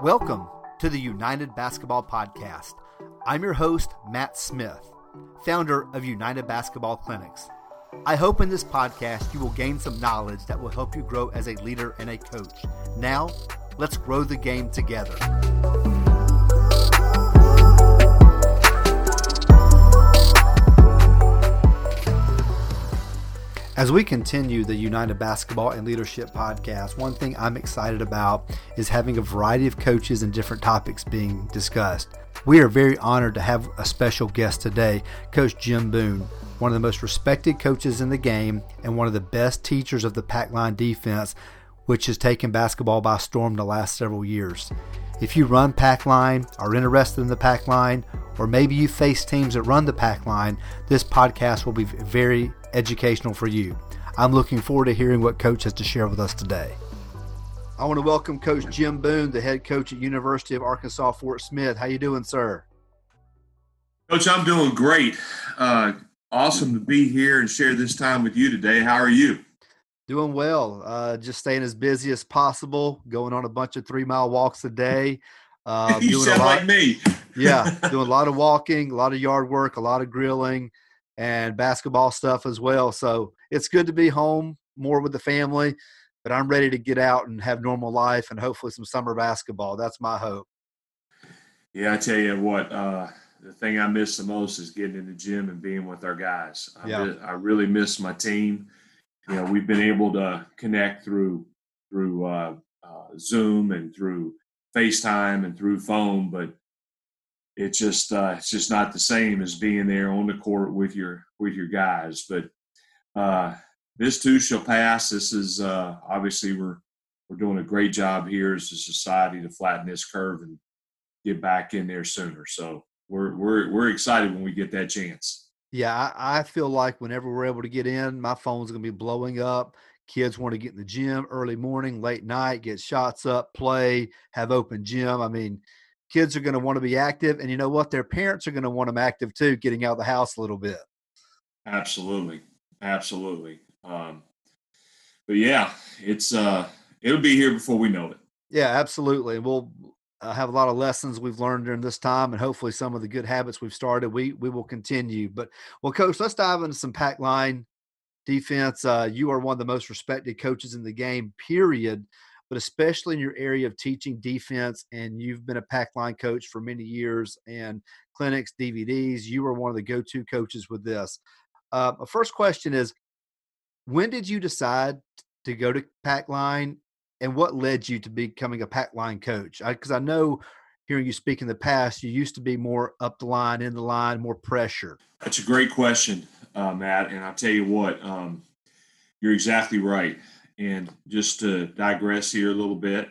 Welcome to the United Basketball Podcast. I'm your host, Matt Smith, founder of United Basketball Clinics. I hope in this podcast you will gain some knowledge that will help you grow as a leader and a coach. Now, let's grow the game together. As we continue the United Basketball and Leadership podcast, one thing I'm excited about is having a variety of coaches and different topics being discussed. We are very honored to have a special guest today, Coach Jim Boone, one of the most respected coaches in the game and one of the best teachers of the pack line defense, which has taken basketball by storm the last several years. If you run pack line, are interested in the pack line, or maybe you face teams that run the pack line, this podcast will be very educational for you. I'm looking forward to hearing what Coach has to share with us today. I want to welcome Coach Jim Boone, the head coach at University of Arkansas Fort Smith. How you doing, sir? Coach, I'm doing great. Uh, awesome to be here and share this time with you today. How are you? Doing well. Uh, just staying as busy as possible. Going on a bunch of three mile walks a day. Uh, you sound lot, like me. yeah, doing a lot of walking, a lot of yard work, a lot of grilling and basketball stuff as well. So it's good to be home more with the family, but I'm ready to get out and have normal life and hopefully some summer basketball. That's my hope. Yeah, I tell you what, uh, the thing I miss the most is getting in the gym and being with our guys. I, yeah. I really miss my team. You know, we've been able to connect through through uh, uh, Zoom and through FaceTime and through phone, but it's just uh, it's just not the same as being there on the court with your with your guys. But uh, this too shall pass. This is uh, obviously we're we're doing a great job here as a society to flatten this curve and get back in there sooner. So we're we're we're excited when we get that chance. Yeah, I, I feel like whenever we're able to get in, my phone's going to be blowing up. Kids want to get in the gym early morning, late night, get shots up, play, have open gym. I mean, kids are going to want to be active and you know what their parents are going to want them active too getting out of the house a little bit absolutely absolutely um, but yeah it's uh it'll be here before we know it yeah absolutely we'll uh, have a lot of lessons we've learned during this time and hopefully some of the good habits we've started we we will continue but well coach let's dive into some pack line defense uh, you are one of the most respected coaches in the game period but especially in your area of teaching defense. And you've been a pack line coach for many years and clinics, DVDs. You are one of the go to coaches with this. Uh, first question is when did you decide to go to pack line and what led you to becoming a pack line coach? Because I, I know hearing you speak in the past, you used to be more up the line, in the line, more pressure. That's a great question, uh, Matt. And I'll tell you what, um, you're exactly right. And just to digress here a little bit,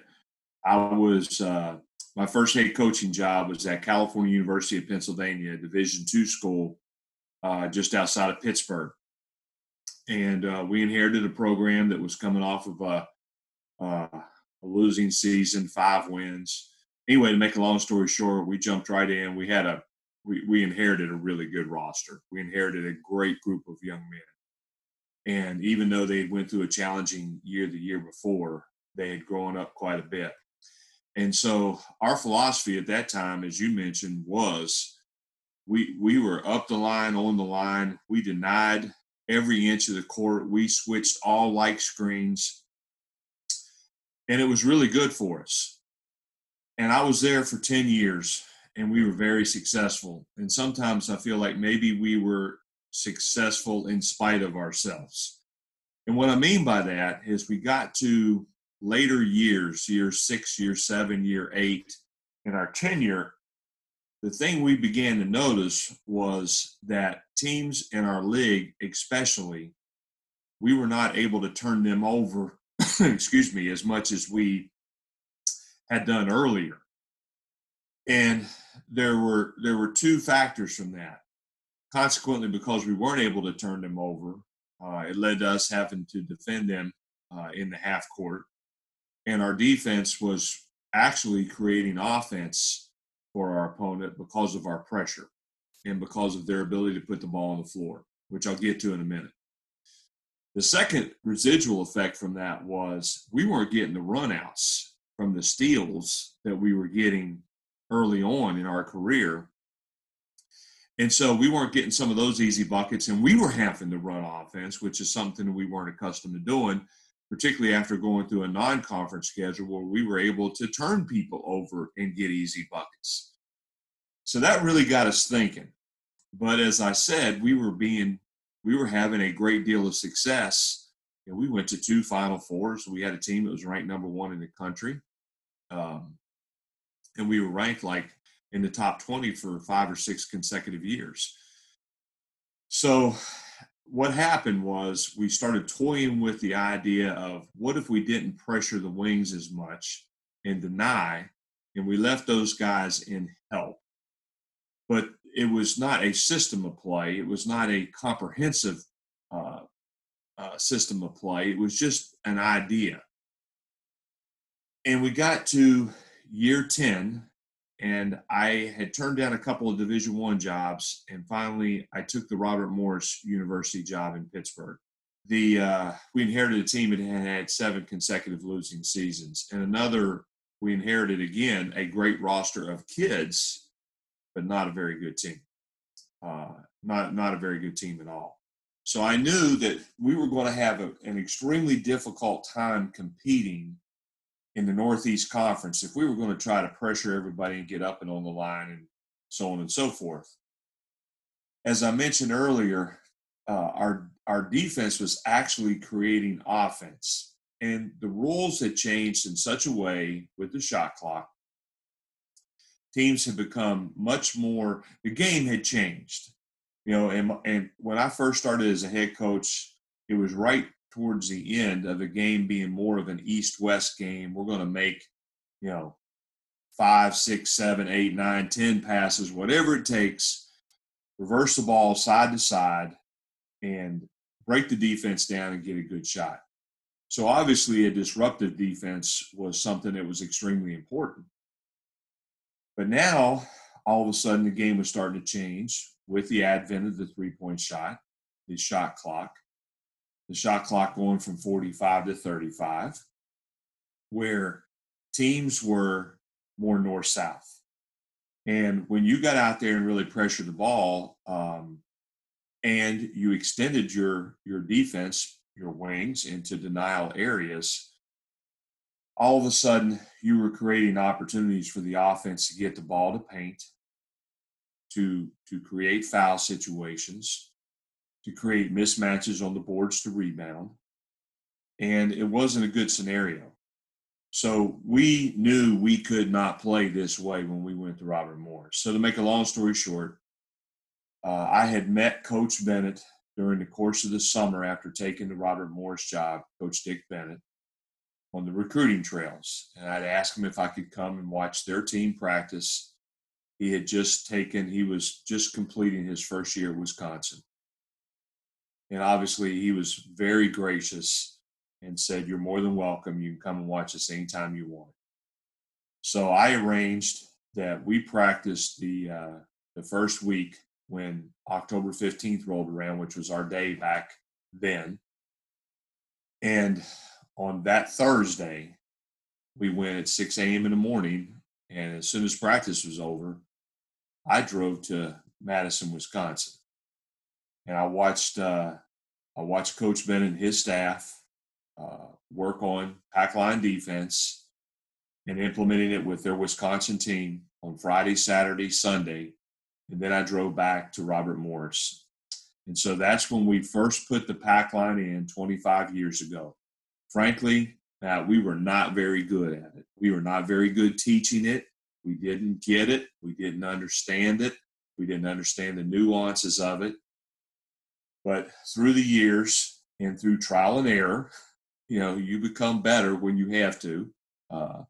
I was uh, my first head coaching job was at California University of Pennsylvania, a Division two school, uh, just outside of Pittsburgh. And uh, we inherited a program that was coming off of a, uh, a losing season, five wins. Anyway, to make a long story short, we jumped right in. We had a we, we inherited a really good roster. We inherited a great group of young men and even though they went through a challenging year the year before, they had grown up quite a bit. And so our philosophy at that time, as you mentioned, was we we were up the line, on the line. We denied every inch of the court. We switched all like screens. And it was really good for us. And I was there for 10 years and we were very successful. And sometimes I feel like maybe we were successful in spite of ourselves. And what I mean by that is we got to later years, year six, year seven, year eight, in our tenure, the thing we began to notice was that teams in our league, especially, we were not able to turn them over, excuse me, as much as we had done earlier. And there were there were two factors from that consequently, because we weren't able to turn them over, uh, it led to us having to defend them uh, in the half court. And our defense was actually creating offense for our opponent because of our pressure and because of their ability to put the ball on the floor, which I'll get to in a minute. The second residual effect from that was we weren't getting the runouts from the steals that we were getting early on in our career. And so we weren't getting some of those easy buckets, and we were having to run offense, which is something we weren't accustomed to doing, particularly after going through a non conference schedule where we were able to turn people over and get easy buckets. So that really got us thinking. But as I said, we were being, we were having a great deal of success. And we went to two Final Fours. We had a team that was ranked number one in the country. Um, and we were ranked like in the top 20 for five or six consecutive years. So, what happened was we started toying with the idea of what if we didn't pressure the wings as much and deny, and we left those guys in help. But it was not a system of play, it was not a comprehensive uh, uh, system of play, it was just an idea. And we got to year 10 and I had turned down a couple of Division One jobs, and finally I took the Robert Morris University job in Pittsburgh. The uh, we inherited a team that had had seven consecutive losing seasons, and another we inherited again a great roster of kids, but not a very good team. Uh, not not a very good team at all. So I knew that we were going to have a, an extremely difficult time competing in the Northeast Conference if we were going to try to pressure everybody and get up and on the line and so on and so forth. As I mentioned earlier, uh, our our defense was actually creating offense, and the rules had changed in such a way with the shot clock. Teams had become much more. The game had changed, you know. And and when I first started as a head coach, it was right towards the end of the game being more of an east west game. We're going to make, you know, five, six, seven, eight, nine, ten passes, whatever it takes, reverse the ball side to side and break the defense down and get a good shot. So obviously, a disruptive defense was something that was extremely important. But now, all of a sudden, the game was starting to change with the advent of the three point shot, the shot clock the shot clock going from 45 to 35, where teams were more north south. And when you got out there and really pressured the ball, um, and you extended your your defense, your wings into denial areas, all of a sudden you were creating opportunities for the offense to get the ball to paint, to to create foul situations, to create mismatches on the boards to rebound. And it wasn't a good scenario. So we knew we could not play this way when we went to Robert Morris. So to make a long story short, uh, I had met Coach Bennett during the course of the summer after taking the Robert Morris job, Coach Dick Bennett, on the recruiting trails. And I'd ask him if I could come and watch their team practice. He had just taken, he was just completing his first year at Wisconsin. And obviously, he was very gracious and said, You're more than welcome. You can come and watch us anytime you want. So I arranged that we practiced the, uh, the first week when October 15th rolled around, which was our day back then. And on that Thursday, we went at 6 a.m. in the morning. And as soon as practice was over, I drove to Madison, Wisconsin and I watched uh, I watched Coach Ben and his staff uh, work on pack line defense and implementing it with their Wisconsin team on Friday, Saturday, Sunday, and then I drove back to Robert Morris. And so that's when we first put the pack line in 25 years ago. Frankly, we were not very good at it. We were not very good teaching it. We didn't get it. We didn't understand it. We didn't understand the nuances of it. But through the years and through trial and error, you know, you become better when you have to. Uh,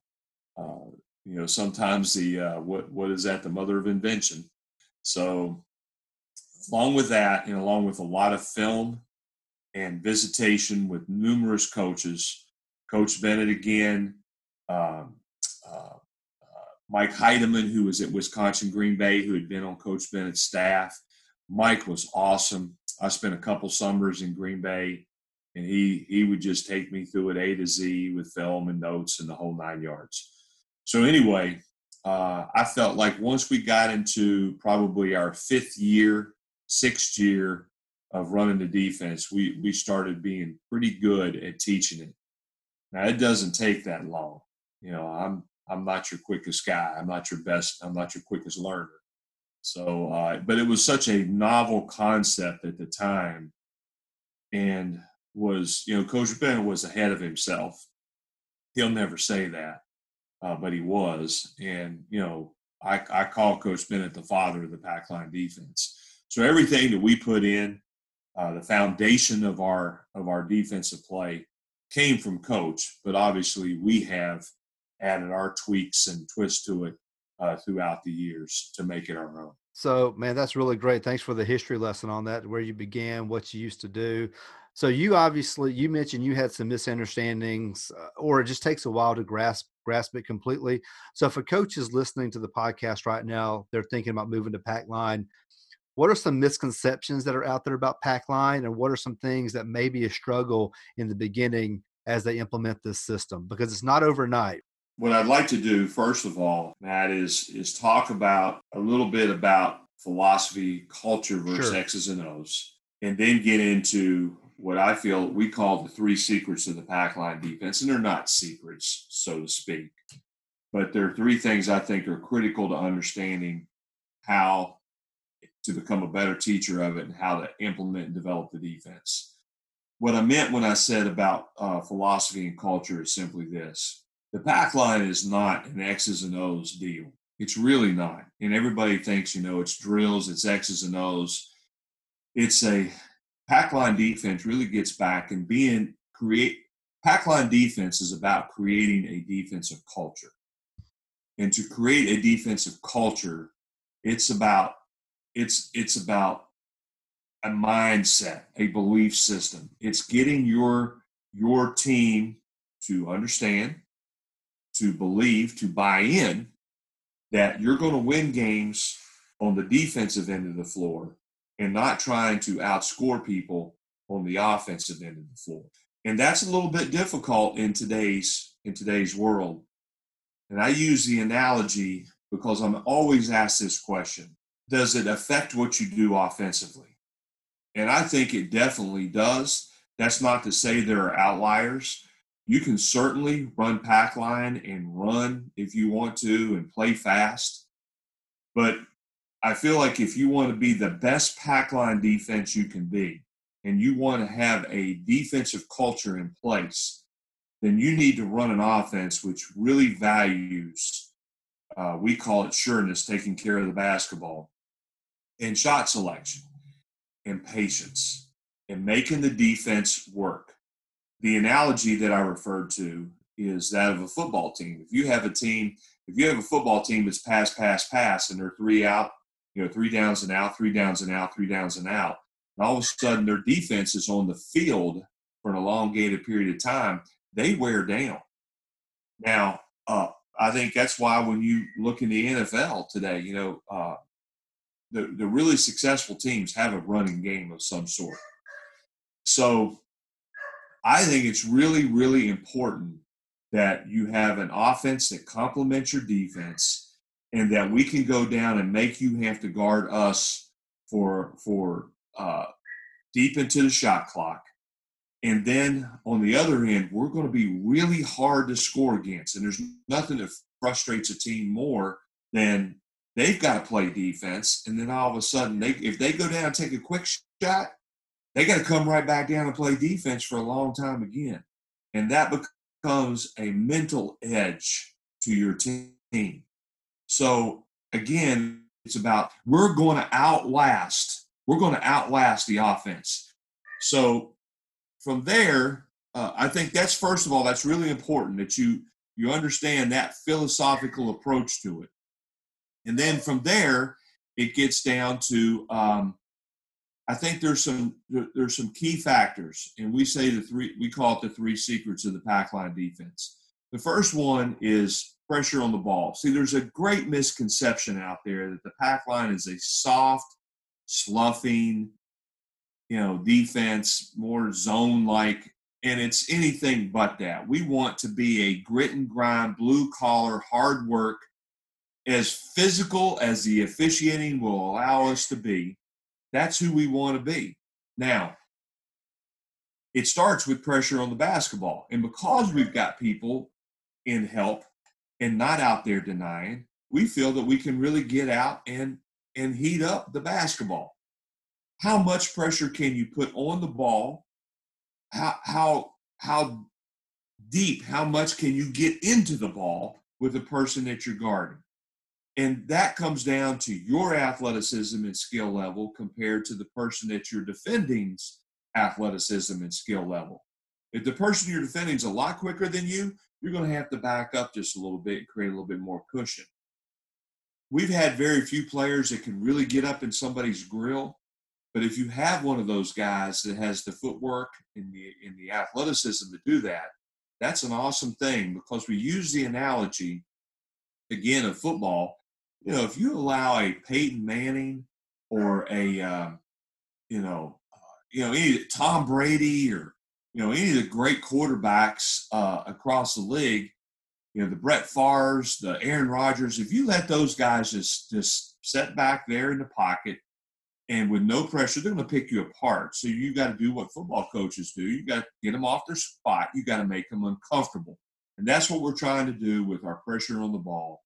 uh, you know, sometimes the uh, what what is that? The mother of invention. So, along with that, and along with a lot of film and visitation with numerous coaches, Coach Bennett again, um, uh, uh, Mike Heideman, who was at Wisconsin Green Bay, who had been on Coach Bennett's staff. Mike was awesome. I spent a couple summers in Green Bay and he he would just take me through it A to Z with film and notes and the whole nine yards. So anyway, uh, I felt like once we got into probably our fifth year, sixth year of running the defense, we we started being pretty good at teaching it. Now it doesn't take that long. You know, I'm I'm not your quickest guy. I'm not your best. I'm not your quickest learner. So, uh, but it was such a novel concept at the time, and was you know Coach Bennett was ahead of himself. He'll never say that, uh, but he was, and you know I, I call Coach Bennett the father of the pack line defense. So everything that we put in, uh, the foundation of our of our defensive play, came from Coach. But obviously, we have added our tweaks and twists to it uh, throughout the years to make it our own. So, man, that's really great. Thanks for the history lesson on that, where you began, what you used to do. So, you obviously you mentioned you had some misunderstandings, uh, or it just takes a while to grasp grasp it completely. So, if a coach is listening to the podcast right now, they're thinking about moving to pack line. What are some misconceptions that are out there about pack line, and what are some things that may be a struggle in the beginning as they implement this system? Because it's not overnight what I'd like to do, first of all, Matt, is is talk about a little bit about philosophy, culture versus sure. X's and O's, and then get into what I feel we call the three secrets of the pack line defense. And they're not secrets, so to speak, but there are three things I think are critical to understanding how to become a better teacher of it and how to implement and develop the defense. What I meant when I said about uh, philosophy and culture is simply this the pack line is not an X's and O's deal. It's really not. And everybody thinks, you know, it's drills, it's X's and O's. It's a pack line defense really gets back and being create pack line defense is about creating a defensive culture. And to create a defensive culture, it's about it's it's about a mindset, a belief system. It's getting your your team to understand to believe, to buy in that you're going to win games on the defensive end of the floor and not trying to outscore people on the offensive end of the floor. And that's a little bit difficult in today's in today's world. And I use the analogy because I'm always asked this question. Does it affect what you do offensively? And I think it definitely does. That's not to say there are outliers you can certainly run pack line and run if you want to and play fast. But I feel like if you want to be the best pack line defense you can be, and you want to have a defensive culture in place, then you need to run an offense which really values, uh, we call it sureness, taking care of the basketball, and shot selection, and patience, and making the defense work the analogy that I referred to is that of a football team. If you have a team, if you have a football team that's pass, pass, pass, and they're three out, you know, three downs and out, three downs and out, three downs and out, and all of a sudden their defense is on the field for an elongated period of time, they wear down. Now, uh, I think that's why when you look in the NFL today, you know, uh, the, the really successful teams have a running game of some sort. So I think it's really, really important that you have an offense that complements your defense and that we can go down and make you have to guard us for for uh, deep into the shot clock. And then on the other end, we're going to be really hard to score against. And there's nothing that frustrates a team more than they've got to play defense. And then all of a sudden, they if they go down and take a quick shot, they got to come right back down and play defense for a long time again. And that becomes a mental edge to your team. So again, it's about we're going to outlast, we're going to outlast the offense. So from there, uh, I think that's first of all, that's really important that you you understand that philosophical approach to it. And then from there, it gets down to um, I think there's some there's some key factors, and we say the three we call it the three secrets of the pack line defense. The first one is pressure on the ball. See, there's a great misconception out there that the pack line is a soft, sloughing, you know, defense, more zone like, and it's anything but that. We want to be a grit and grind, blue collar, hard work, as physical as the officiating will allow us to be. That's who we want to be. Now, it starts with pressure on the basketball. And because we've got people in help and not out there denying, we feel that we can really get out and and heat up the basketball. How much pressure can you put on the ball? How how how deep, how much can you get into the ball with the person that you're guarding? And that comes down to your athleticism and skill level compared to the person that you're defending's athleticism and skill level. If the person you're defending is a lot quicker than you, you're going to have to back up just a little bit and create a little bit more cushion. We've had very few players that can really get up in somebody's grill, but if you have one of those guys that has the footwork and the and the athleticism to do that, that's an awesome thing because we use the analogy again of football. You know, if you allow a Peyton Manning or a um, you know uh, you know any Tom Brady or you know, any of the great quarterbacks uh, across the league, you know, the Brett Favre's, the Aaron Rodgers, if you let those guys just just sit back there in the pocket and with no pressure, they're going to pick you apart. So you got to do what football coaches do. You got to get them off their spot. You got to make them uncomfortable, and that's what we're trying to do with our pressure on the ball.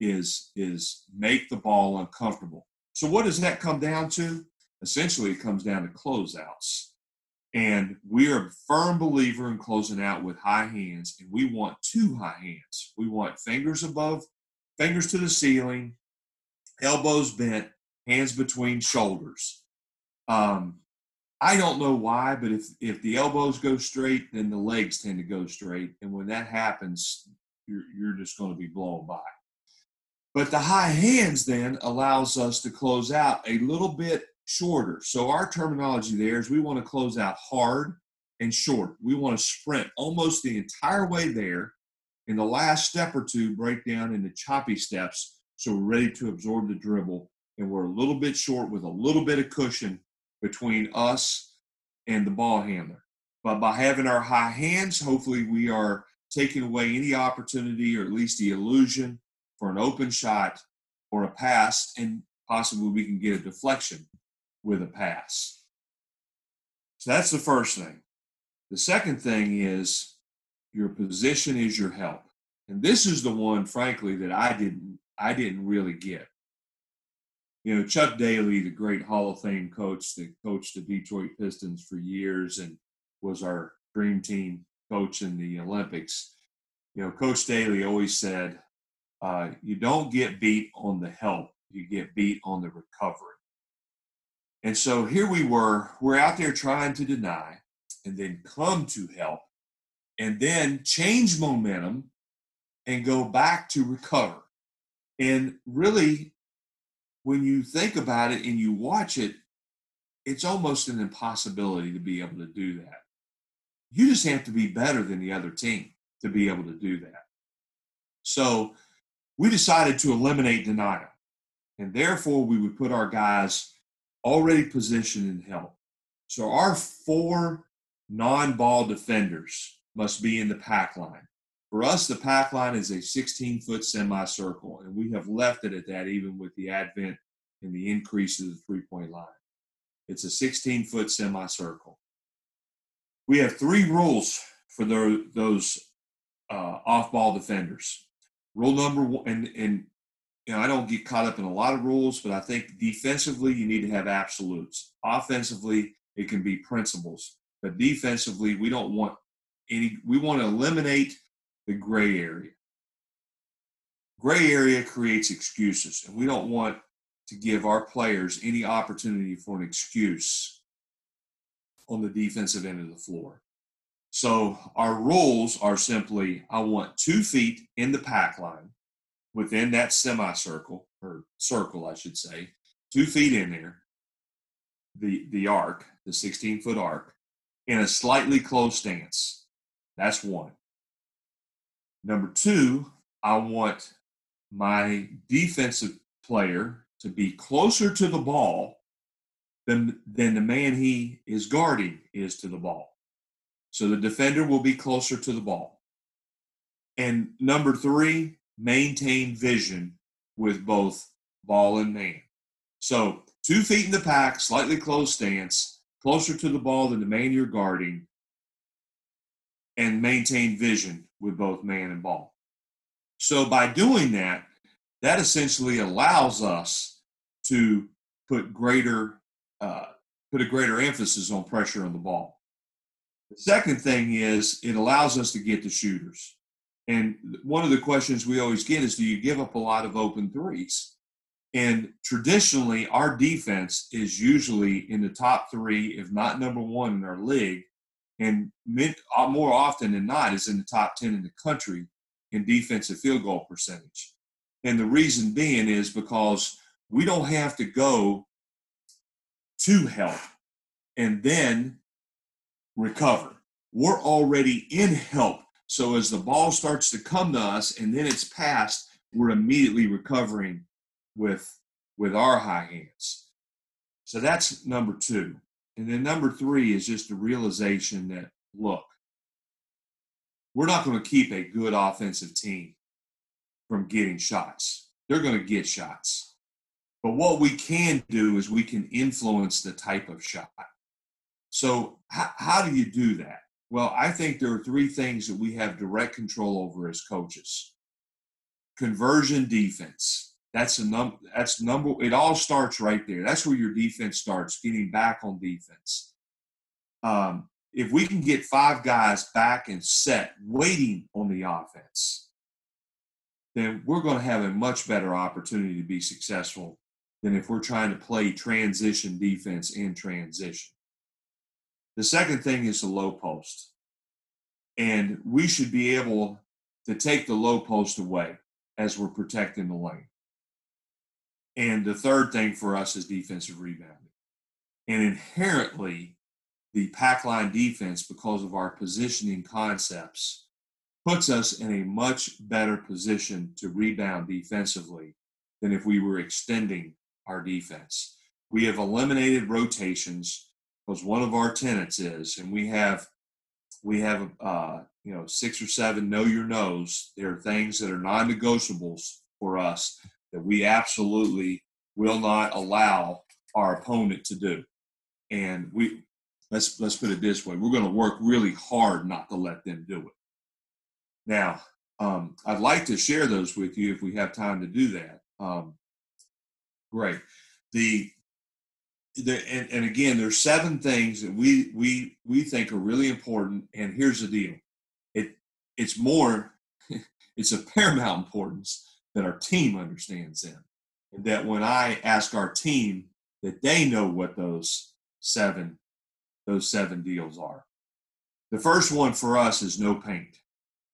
Is is make the ball uncomfortable. So what does that come down to? Essentially, it comes down to closeouts. And we are a firm believer in closing out with high hands, and we want two high hands. We want fingers above, fingers to the ceiling, elbows bent, hands between shoulders. Um, I don't know why, but if if the elbows go straight, then the legs tend to go straight, and when that happens, you're you're just going to be blown by. But the high hands then allows us to close out a little bit shorter. So our terminology there is we want to close out hard and short. We want to sprint almost the entire way there. In the last step or two, break down into choppy steps so we're ready to absorb the dribble. And we're a little bit short with a little bit of cushion between us and the ball handler. But by having our high hands, hopefully we are taking away any opportunity or at least the illusion for an open shot or a pass, and possibly we can get a deflection with a pass. So that's the first thing. The second thing is your position is your help. And this is the one, frankly, that I didn't I didn't really get. You know, Chuck Daly, the great Hall of Fame coach that coached the Detroit Pistons for years and was our dream team coach in the Olympics. You know, Coach Daly always said, uh, you don't get beat on the help, you get beat on the recovery. And so here we were, we're out there trying to deny and then come to help and then change momentum and go back to recover. And really, when you think about it and you watch it, it's almost an impossibility to be able to do that. You just have to be better than the other team to be able to do that. So we decided to eliminate denial. And therefore, we would put our guys already positioned in help. So our four non-ball defenders must be in the pack line. For us, the pack line is a 16 foot semicircle, and we have left it at that even with the advent and the increase of the three point line. It's a 16 foot semicircle. We have three rules for the, those uh, off ball defenders. Rule number one, and, and you know, I don't get caught up in a lot of rules, but I think defensively you need to have absolutes. Offensively, it can be principles, but defensively we don't want any. We want to eliminate the gray area. Gray area creates excuses, and we don't want to give our players any opportunity for an excuse on the defensive end of the floor. So our rules are simply: I want two feet in the pack line within that semicircle or circle, I should say, two feet in there, the the arc, the 16 foot arc, in a slightly closed stance. That's one. Number two, I want my defensive player to be closer to the ball than, than the man he is guarding is to the ball. So the defender will be closer to the ball. And number three, maintain vision with both ball and man. So two feet in the pack, slightly closed stance, closer to the ball than the man you're guarding, and maintain vision with both man and ball. So by doing that, that essentially allows us to put greater uh, put a greater emphasis on pressure on the ball. The second thing is it allows us to get the shooters. And one of the questions we always get is do you give up a lot of open threes? And traditionally, our defense is usually in the top three, if not number one in our league, and uh, more often than not is in the top 10 in the country in defensive field goal percentage. And the reason being is because we don't have to go to help and then recover. We're already in help. So as the ball starts to come to us and then it's passed, we're immediately recovering with with our high hands. So that's number two. And then number three is just the realization that look, we're not going to keep a good offensive team from getting shots. They're going to get shots. But what we can do is we can influence the type of shot. So, how, how do you do that? Well, I think there are three things that we have direct control over as coaches conversion defense. That's a num that's number it all starts right there. That's where your defense starts, getting back on defense. Um, if we can get five guys back and set, waiting on the offense, then we're going to have a much better opportunity to be successful than if we're trying to play transition defense in transition. The second thing is the low post. And we should be able to take the low post away as we're protecting the lane. And the third thing for us is defensive rebounding. And inherently, the pack line defense, because of our positioning concepts, puts us in a much better position to rebound defensively than if we were extending our defense. We have eliminated rotations because one of our tenets is, and we have we have uh, you know six or seven know your nose. There are things that are non-negotiables for us that we absolutely will not allow our opponent to do. And we let's let's put it this way: we're going to work really hard not to let them do it. Now, um, I'd like to share those with you if we have time to do that. Um, great. The the and, and again, there's seven things that we we we think are really important. And here's the deal: it it's more, it's of paramount importance that our team understands them and that when I ask our team that they know what those seven those seven deals are. The first one for us is no paint.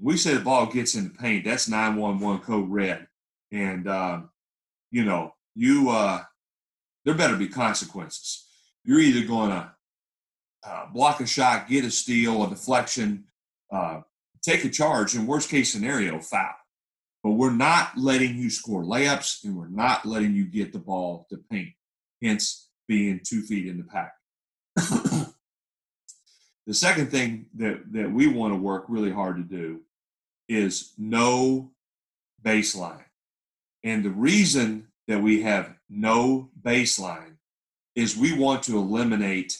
We say the ball gets in the paint. That's 911 code red, and um, you know you uh, there better be consequences. You're either going to uh, block a shot, get a steal, a deflection, uh, take a charge, in worst case scenario, foul. But we're not letting you score layups and we're not letting you get the ball to paint, hence being two feet in the pack. the second thing that, that we want to work really hard to do is no baseline. And the reason that we have no baseline is we want to eliminate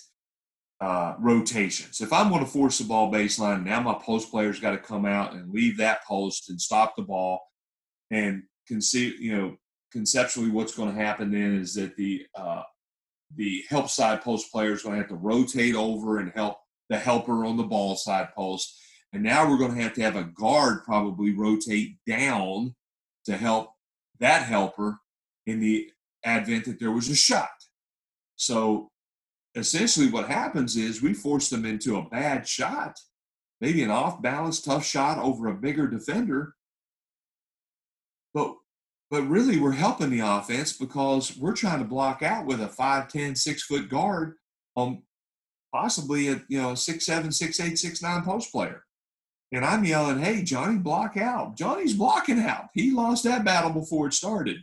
uh, rotations. If I'm going to force the ball baseline, now my post player's got to come out and leave that post and stop the ball and conceive, you know, conceptually, what's going to happen then is that the uh, the help side post player is going to have to rotate over and help the helper on the ball side post. And now we're going to have to have a guard probably rotate down to help that helper in the advent that there was a shot. So essentially, what happens is we force them into a bad shot, maybe an off balance, tough shot over a bigger defender. But but really we're helping the offense because we're trying to block out with a 5'10, 6 foot guard on possibly a you know six seven, six eight, six nine post player. And I'm yelling, hey, Johnny, block out. Johnny's blocking out. He lost that battle before it started.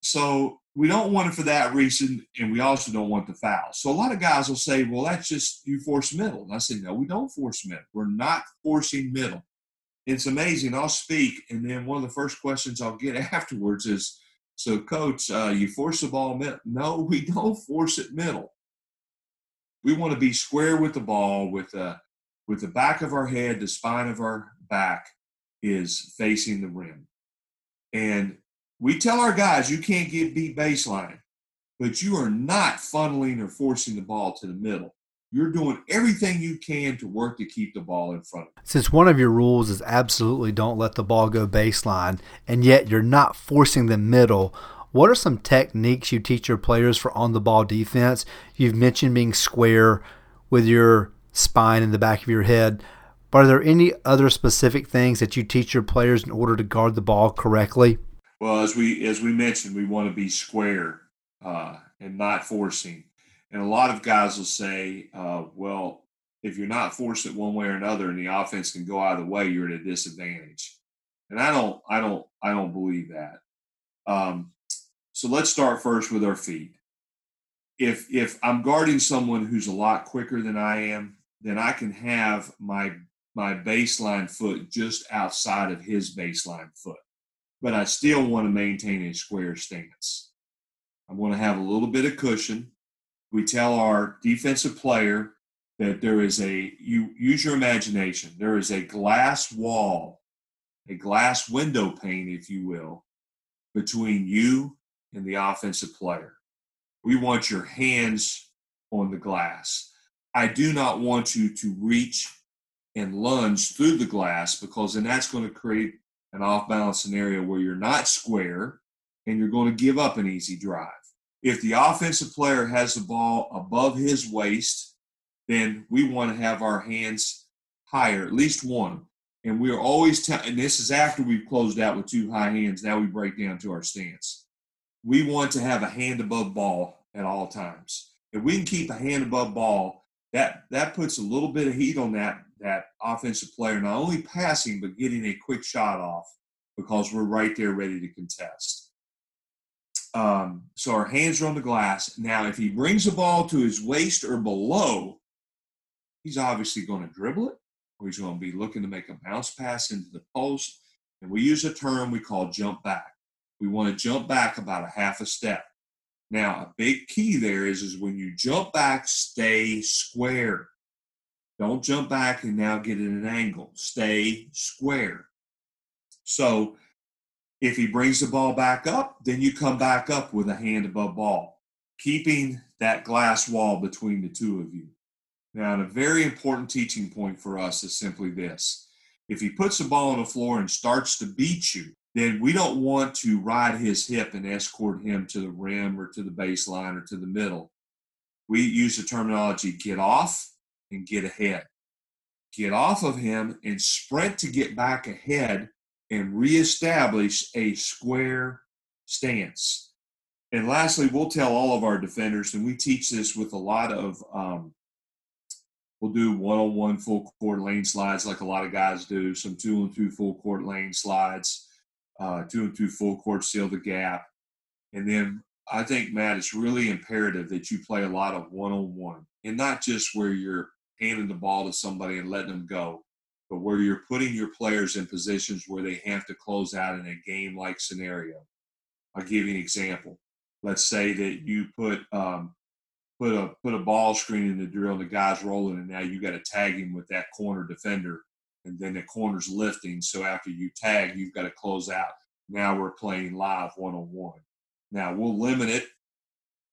So we don't want it for that reason, and we also don't want the foul. So a lot of guys will say, well, that's just you force middle. And I say, no, we don't force middle. We're not forcing middle. It's amazing. I'll speak, and then one of the first questions I'll get afterwards is, so coach, uh, you force the ball middle. No, we don't force it middle. We want to be square with the ball with the, with the back of our head, the spine of our back is facing the rim. And we tell our guys you can't get beat baseline, but you are not funneling or forcing the ball to the middle. You're doing everything you can to work to keep the ball in front. Since one of your rules is absolutely don't let the ball go baseline, and yet you're not forcing the middle, what are some techniques you teach your players for on the ball defense? You've mentioned being square with your spine in the back of your head. But are there any other specific things that you teach your players in order to guard the ball correctly? Well, as we as we mentioned, we want to be square uh, and not forcing. And a lot of guys will say, uh, "Well, if you're not forced it one way or another, and the offense can go either way, you're at a disadvantage." And I don't, I don't, I don't believe that. Um, so let's start first with our feet. If if I'm guarding someone who's a lot quicker than I am, then I can have my my baseline foot just outside of his baseline foot but I still want to maintain a square stance. I want to have a little bit of cushion. We tell our defensive player that there is a, you use your imagination, there is a glass wall, a glass window pane, if you will, between you and the offensive player. We want your hands on the glass. I do not want you to reach and lunge through the glass because then that's going to create an off balance scenario where you're not square and you're going to give up an easy drive. If the offensive player has the ball above his waist, then we want to have our hands higher, at least one. And we're always, t- and this is after we've closed out with two high hands. Now we break down to our stance. We want to have a hand above ball at all times. If we can keep a hand above ball, that that puts a little bit of heat on that that offensive player not only passing but getting a quick shot off because we're right there ready to contest. Um, so our hands are on the glass. Now, if he brings the ball to his waist or below, he's obviously going to dribble it, or he's going to be looking to make a bounce pass into the post. And we use a term we call jump back. We want to jump back about a half a step. Now, a big key there is, is when you jump back, stay square. Don't jump back and now get at an angle. Stay square. So if he brings the ball back up, then you come back up with a hand above ball, keeping that glass wall between the two of you. Now, a very important teaching point for us is simply this. If he puts the ball on the floor and starts to beat you, then we don't want to ride his hip and escort him to the rim or to the baseline or to the middle. We use the terminology get off and get ahead. Get off of him and sprint to get back ahead and reestablish a square stance. And lastly, we'll tell all of our defenders, and we teach this with a lot of, um, we'll do one on one full court lane slides like a lot of guys do, some two and two full court lane slides, uh, two and two full court seal the gap. And then I think, Matt, it's really imperative that you play a lot of one on one and not just where you're handing the ball to somebody and letting them go, but where you're putting your players in positions where they have to close out in a game like scenario. I'll give you an example. Let's say that you put um, put a put a ball screen in the drill and the guy's rolling and now you got to tag him with that corner defender and then the corner's lifting. So after you tag, you've got to close out. Now we're playing live one on one. Now we'll limit it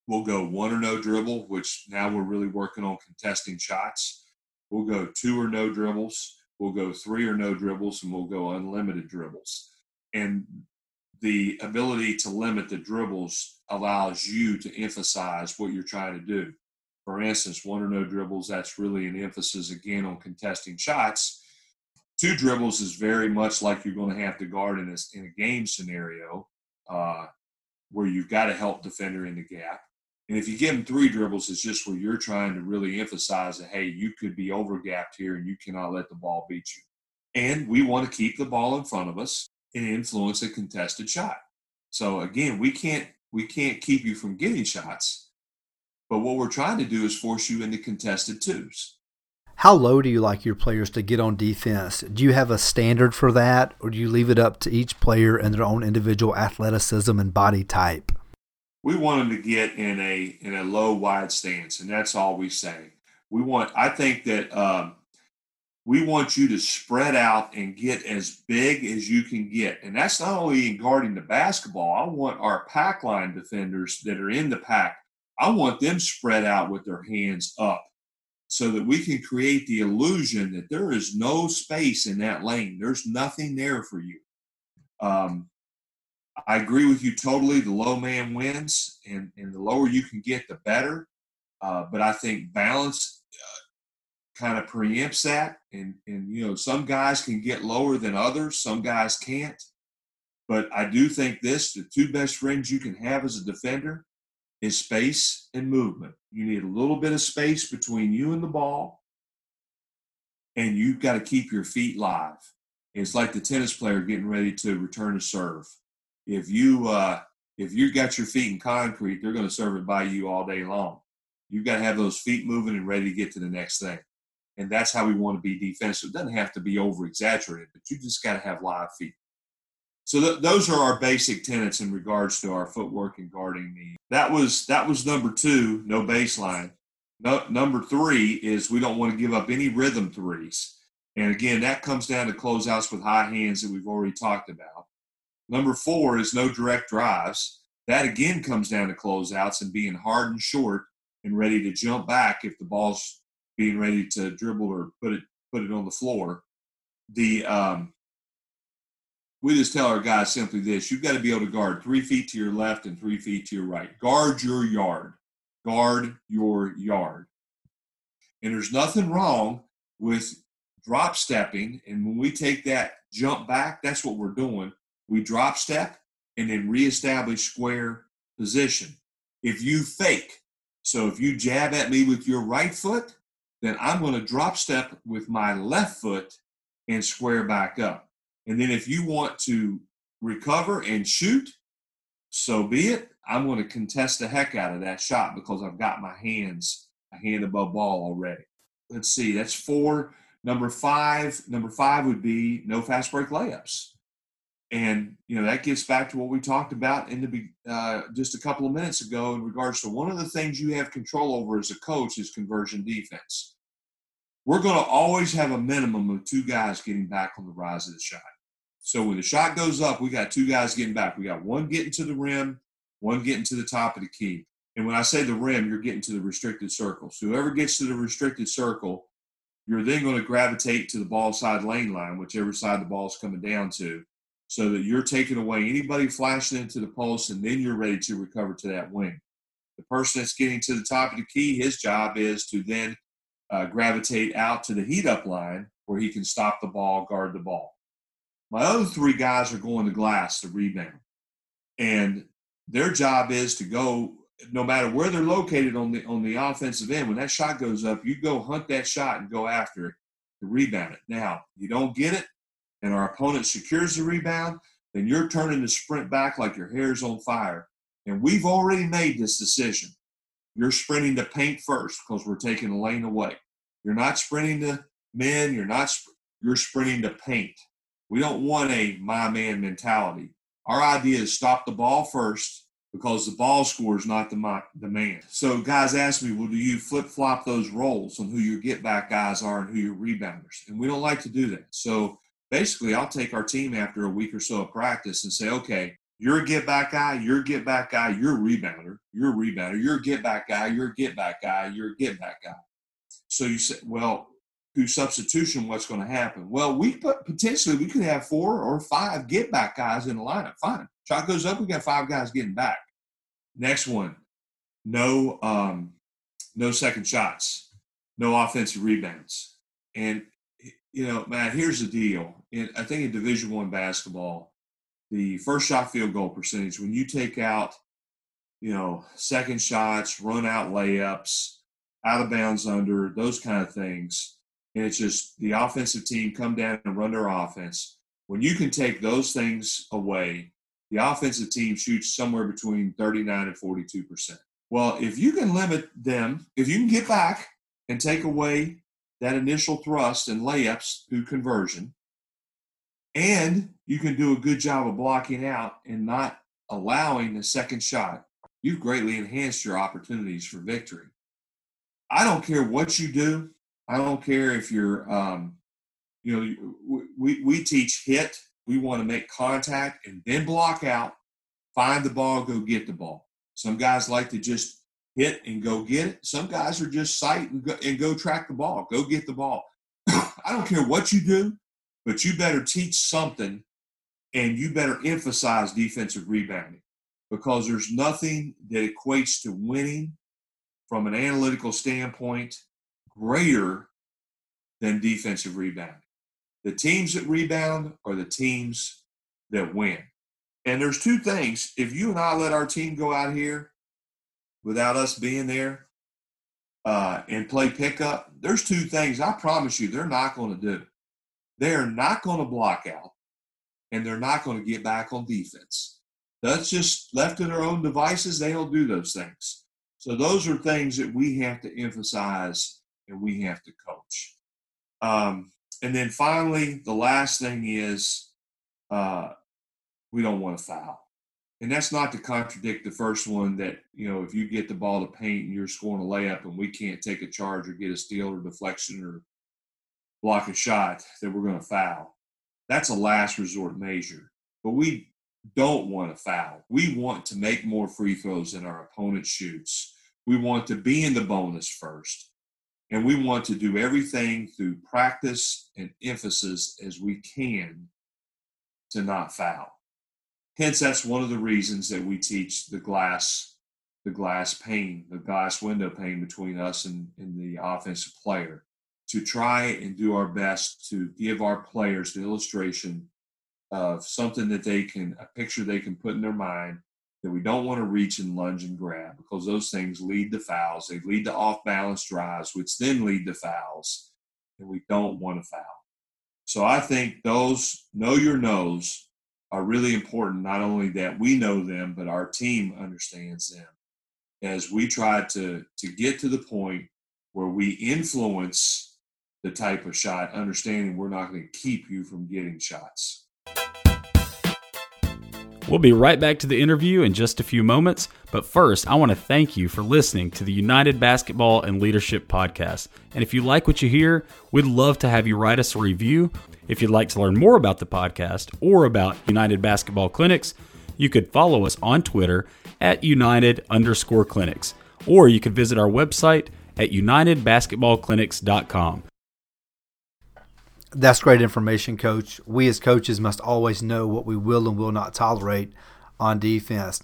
We'll go one or no dribble, which now we're really working on contesting shots. We'll go two or no dribbles. We'll go three or no dribbles, and we'll go unlimited dribbles. And the ability to limit the dribbles allows you to emphasize what you're trying to do. For instance, one or no dribbles, that's really an emphasis again on contesting shots. Two dribbles is very much like you're going to have to guard in a, in a game scenario uh, where you've got to help defender in the gap. And if you give them three dribbles, it's just where you're trying to really emphasize that, hey, you could be overgapped here and you cannot let the ball beat you. And we want to keep the ball in front of us and influence a contested shot. So again, we can't we can't keep you from getting shots. But what we're trying to do is force you into contested twos. How low do you like your players to get on defense? Do you have a standard for that, or do you leave it up to each player and their own individual athleticism and body type? We want them to get in a in a low wide stance, and that's all we say. We want. I think that um, we want you to spread out and get as big as you can get, and that's not only in guarding the basketball. I want our pack line defenders that are in the pack. I want them spread out with their hands up so that we can create the illusion that there is no space in that lane. There's nothing there for you. Um, I agree with you totally. The low man wins, and, and the lower you can get, the better. Uh, but I think balance uh, kind of preempts that. And, and, you know, some guys can get lower than others, some guys can't. But I do think this the two best friends you can have as a defender is space and movement. You need a little bit of space between you and the ball, and you've got to keep your feet live. It's like the tennis player getting ready to return a serve. If you uh, if you got your feet in concrete, they're going to serve it by you all day long. You've got to have those feet moving and ready to get to the next thing. And that's how we want to be defensive. It doesn't have to be over exaggerated, but you just got to have live feet. So th- those are our basic tenets in regards to our footwork and guarding the. That was that was number two, no baseline. No, number three is we don't want to give up any rhythm threes. And again, that comes down to closeouts with high hands that we've already talked about. Number four is no direct drives. That again comes down to closeouts and being hard and short and ready to jump back if the ball's being ready to dribble or put it put it on the floor. The um, we just tell our guys simply this you've got to be able to guard three feet to your left and three feet to your right. Guard your yard. Guard your yard. And there's nothing wrong with drop stepping. And when we take that jump back, that's what we're doing. We drop step and then reestablish square position. If you fake, so if you jab at me with your right foot, then I'm going to drop step with my left foot and square back up. And then if you want to recover and shoot, so be it. I'm going to contest the heck out of that shot because I've got my hands a hand above ball already. Let's see, that's four. Number five, number five would be no fast break layups. And you know that gets back to what we talked about in the uh, just a couple of minutes ago in regards to one of the things you have control over as a coach is conversion defense. We're going to always have a minimum of two guys getting back on the rise of the shot. So when the shot goes up, we got two guys getting back. We got one getting to the rim, one getting to the top of the key. And when I say the rim, you're getting to the restricted circle. So whoever gets to the restricted circle, you're then going to gravitate to the ball side lane line, whichever side the ball is coming down to, so that you're taking away anybody flashing into the post, and then you're ready to recover to that wing. The person that's getting to the top of the key, his job is to then uh, gravitate out to the heat up line where he can stop the ball, guard the ball. My other three guys are going to glass to rebound. And their job is to go, no matter where they're located on the on the offensive end, when that shot goes up, you go hunt that shot and go after it to rebound it. Now, you don't get it, and our opponent secures the rebound, then you're turning to sprint back like your hair's on fire. And we've already made this decision. You're sprinting to paint first because we're taking a lane away. You're not sprinting to men. You're not. You're sprinting to paint. We don't want a my man mentality. Our idea is stop the ball first because the ball score is not the, my, the man. So guys ask me, well, do you flip flop those roles on who your get back guys are and who your rebounders? And we don't like to do that. So basically, I'll take our team after a week or so of practice and say, okay, you're a get back guy, you're a get back guy, you're a rebounder, you're a rebounder, you're a get back guy, you're a get back guy, you're a get back guy. So you say, well, through substitution what's going to happen. Well, we put, potentially we could have four or five get back guys in the lineup. Fine. Shot goes up, we got five guys getting back. Next one, no um, no second shots, no offensive rebounds. And you know, Matt, here's the deal. In, I think in Division One basketball, the first shot field goal percentage, when you take out, you know, second shots, run out layups, out of bounds under, those kind of things, and it's just the offensive team come down and run their offense. When you can take those things away the offensive team shoots somewhere between 39 and 42 percent. Well, if you can limit them, if you can get back and take away that initial thrust and layups through conversion, and you can do a good job of blocking out and not allowing the second shot, you've greatly enhanced your opportunities for victory. I don't care what you do. I don't care if you're, um, you know, we, we teach hit. We want to make contact and then block out, find the ball, go get the ball. Some guys like to just hit and go get it. Some guys are just sight and go, and go track the ball, go get the ball. I don't care what you do, but you better teach something and you better emphasize defensive rebounding because there's nothing that equates to winning from an analytical standpoint greater than defensive rebounding. The teams that rebound are the teams that win. And there's two things. If you and I let our team go out here without us being there uh, and play pickup, there's two things I promise you they're not going to do. They're not going to block out and they're not going to get back on defense. That's just left to their own devices. They don't do those things. So those are things that we have to emphasize and we have to coach. Um, and then finally, the last thing is uh, we don't want to foul. And that's not to contradict the first one that, you know, if you get the ball to paint and you're scoring a layup and we can't take a charge or get a steal or deflection or block a shot, that we're going to foul. That's a last resort measure. But we don't want to foul. We want to make more free throws than our opponent shoots. We want to be in the bonus first. And we want to do everything through practice and emphasis as we can to not foul. Hence, that's one of the reasons that we teach the glass, the glass pane, the glass window pane between us and, and the offensive player to try and do our best to give our players the illustration of something that they can, a picture they can put in their mind that we don't want to reach and lunge and grab because those things lead to fouls. They lead to off balance drives, which then lead to fouls, and we don't want to foul. So I think those know your knows are really important, not only that we know them, but our team understands them as we try to, to get to the point where we influence the type of shot, understanding we're not going to keep you from getting shots. We'll be right back to the interview in just a few moments, but first, I want to thank you for listening to the United Basketball and Leadership Podcast. And if you like what you hear, we'd love to have you write us a review. If you'd like to learn more about the podcast or about United Basketball Clinics, you could follow us on Twitter at United underscore clinics, or you could visit our website at unitedbasketballclinics.com. That's great information, coach. We as coaches must always know what we will and will not tolerate on defense.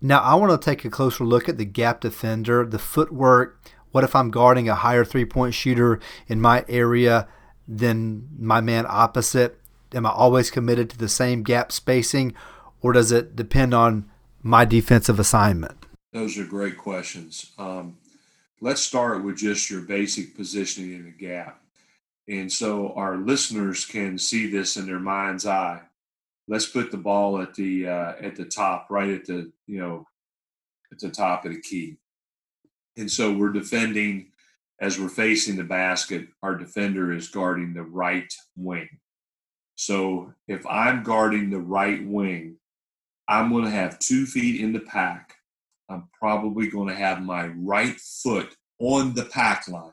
Now, I want to take a closer look at the gap defender, the footwork. What if I'm guarding a higher three point shooter in my area than my man opposite? Am I always committed to the same gap spacing, or does it depend on my defensive assignment? Those are great questions. Um, let's start with just your basic positioning in the gap. And so our listeners can see this in their mind's eye. Let's put the ball at the uh, at the top, right at the you know at the top of the key. And so we're defending as we're facing the basket. Our defender is guarding the right wing. So if I'm guarding the right wing, I'm going to have two feet in the pack. I'm probably going to have my right foot on the pack line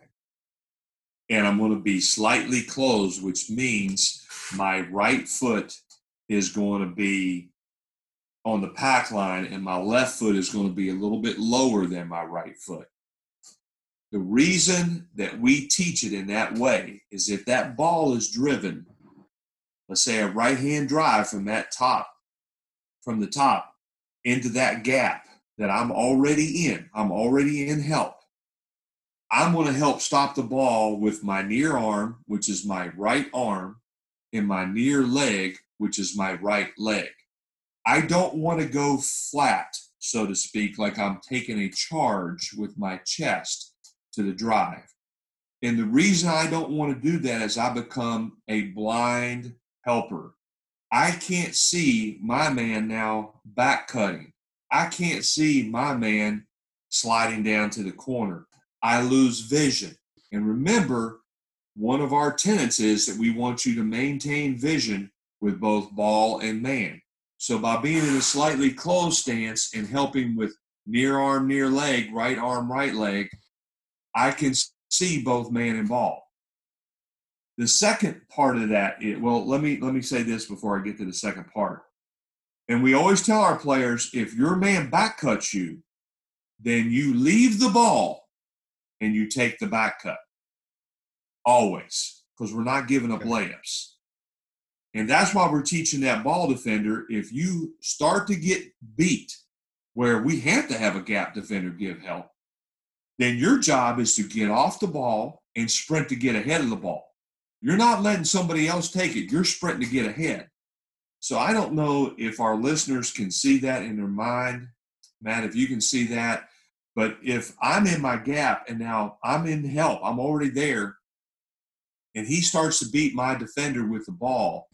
and I'm going to be slightly closed, which means my right foot is going to be on the pack line and my left foot is going to be a little bit lower than my right foot. The reason that we teach it in that way is if that ball is driven, let's say a right hand drive from that top, from the top into that gap that I'm already in, I'm already in help I'm going to help stop the ball with my near arm, which is my right arm, and my near leg, which is my right leg. I don't want to go flat, so to speak, like I'm taking a charge with my chest to the drive. And the reason I don't want to do that is I become a blind helper. I can't see my man now back cutting. I can't see my man sliding down to the corner. I lose vision. And remember, one of our tenets is that we want you to maintain vision with both ball and man. So by being in a slightly closed stance and helping with near arm, near leg, right arm, right leg, I can see both man and ball. The second part of that, is, well, let me let me say this before I get to the second part. And we always tell our players, if your man back cuts you, then you leave the ball and you take the back cut. Always, because we're not giving up layups. And that's why we're teaching that ball defender. If you start to get beat, where we have to have a gap defender give help, then your job is to get off the ball and sprint to get ahead of the ball. You're not letting somebody else take it. You're sprinting to get ahead. So I don't know if our listeners can see that in their mind. Matt, if you can see that. But if I'm in my gap and now I'm in help, I'm already there, and he starts to beat my defender with the ball,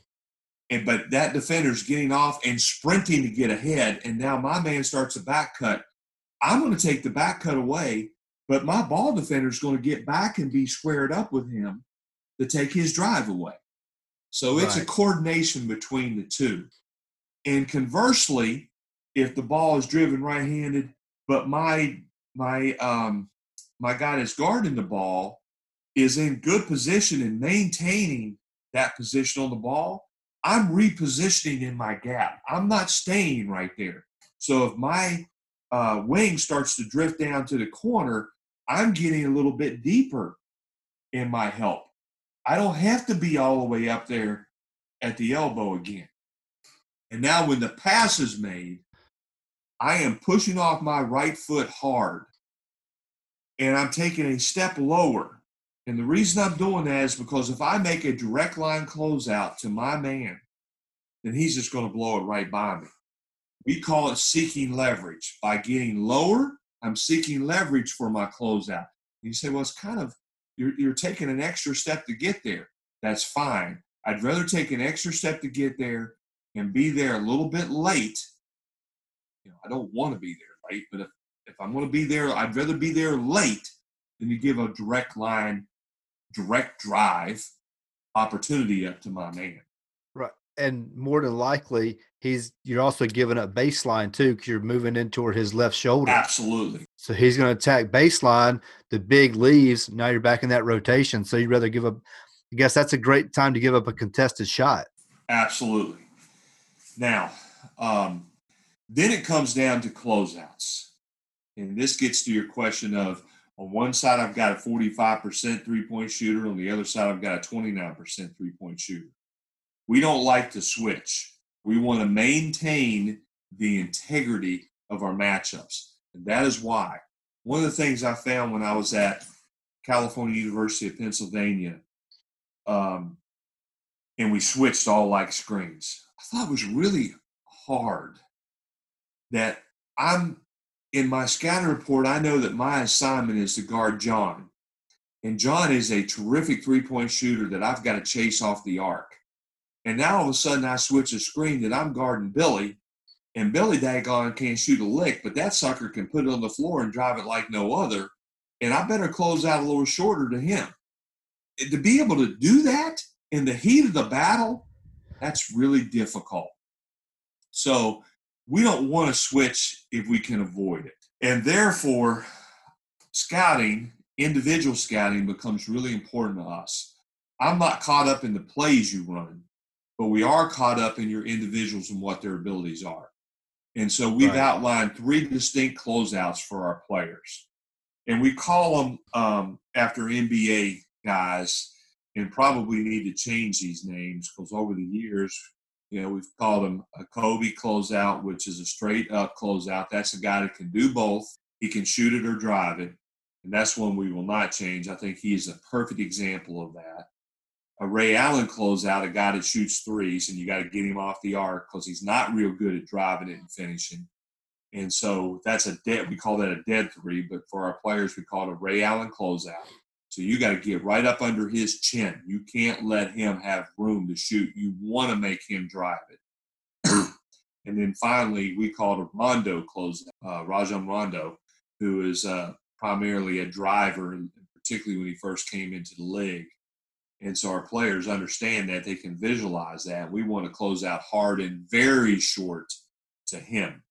and but that defender's getting off and sprinting to get ahead, and now my man starts a back cut. I'm going to take the back cut away, but my ball defender is going to get back and be squared up with him to take his drive away. So it's right. a coordination between the two. And conversely, if the ball is driven right-handed, but my my um my guy that's guarding the ball is in good position and maintaining that position on the ball, I'm repositioning in my gap. I'm not staying right there. So if my uh, wing starts to drift down to the corner, I'm getting a little bit deeper in my help. I don't have to be all the way up there at the elbow again. And now when the pass is made, I am pushing off my right foot hard and I'm taking a step lower. And the reason I'm doing that is because if I make a direct line closeout to my man, then he's just going to blow it right by me. We call it seeking leverage. By getting lower, I'm seeking leverage for my closeout. You say, well, it's kind of, you're, you're taking an extra step to get there. That's fine. I'd rather take an extra step to get there and be there a little bit late. You know, I don't want to be there late, but if, if I'm going to be there, I'd rather be there late than to give a direct line, direct drive opportunity up to my man Right. and more than likely he's you're also giving up baseline too because you're moving in toward his left shoulder. Absolutely. So he's going to attack baseline. The big leaves. Now you're back in that rotation. So you'd rather give up. I guess that's a great time to give up a contested shot. Absolutely. Now, um, then it comes down to closeouts, and this gets to your question of on one side I've got a 45% three point shooter, on the other side I've got a 29% three point shooter we don't like to switch. We want to maintain the integrity of our matchups. And that is why. One of the things I found when I was at California University of Pennsylvania, um, and we switched all like screens, I thought it was really hard that I'm in my scouting report, I know that my assignment is to guard John. And John is a terrific three point shooter that I've got to chase off the arc. And now all of a sudden I switch a screen that I'm guarding Billy, and Billy Dagon can't shoot a lick, but that sucker can put it on the floor and drive it like no other. And I better close out a little shorter to him. And to be able to do that in the heat of the battle, that's really difficult. So we don't want to switch if we can avoid it. And therefore, scouting, individual scouting becomes really important to us. I'm not caught up in the plays you run but we are caught up in your individuals and what their abilities are. And so we've right. outlined three distinct closeouts for our players. And we call them um, after NBA guys, and probably need to change these names because over the years, you know, we've called him a Kobe closeout, which is a straight up closeout. That's a guy that can do both. He can shoot it or drive it. And that's one we will not change. I think he's a perfect example of that a Ray Allen closeout, a guy that shoots threes, and you got to get him off the arc because he's not real good at driving it and finishing. And so that's a dead. We call that a dead three, but for our players, we call it a Ray Allen closeout. So you got to get right up under his chin. You can't let him have room to shoot. You want to make him drive it. and then finally, we called a Rondo close, uh, Rajon Rondo, who is uh, primarily a driver, particularly when he first came into the league. And so our players understand that they can visualize that. We want to close out hard and very short to him.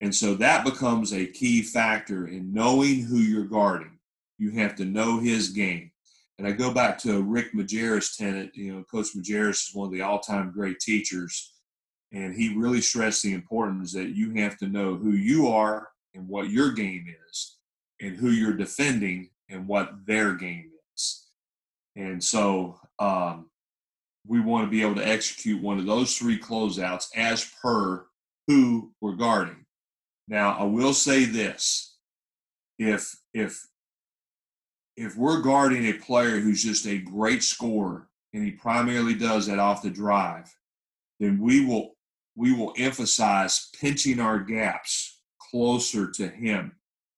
And so that becomes a key factor in knowing who you're guarding. You have to know his game. And I go back to Rick Majerus tenant. You know, Coach Majerus is one of the all-time great teachers, and he really stressed the importance that you have to know who you are and what your game is, and who you're defending and what their game is. And so um, we want to be able to execute one of those three closeouts as per who we're guarding. Now, I will say this: if if if we're guarding a player who's just a great scorer and he primarily does that off the drive, then we will we will emphasize pinching our gaps closer to him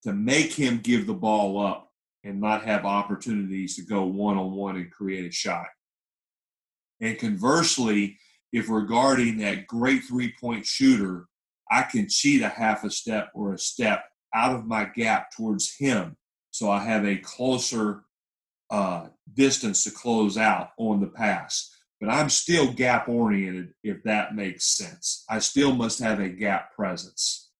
to make him give the ball up and not have opportunities to go one on one and create a shot. And conversely, if we're guarding that great three point shooter I can cheat a half a step or a step out of my gap towards him. So I have a closer uh, distance to close out on the pass. But I'm still gap oriented, if that makes sense. I still must have a gap presence.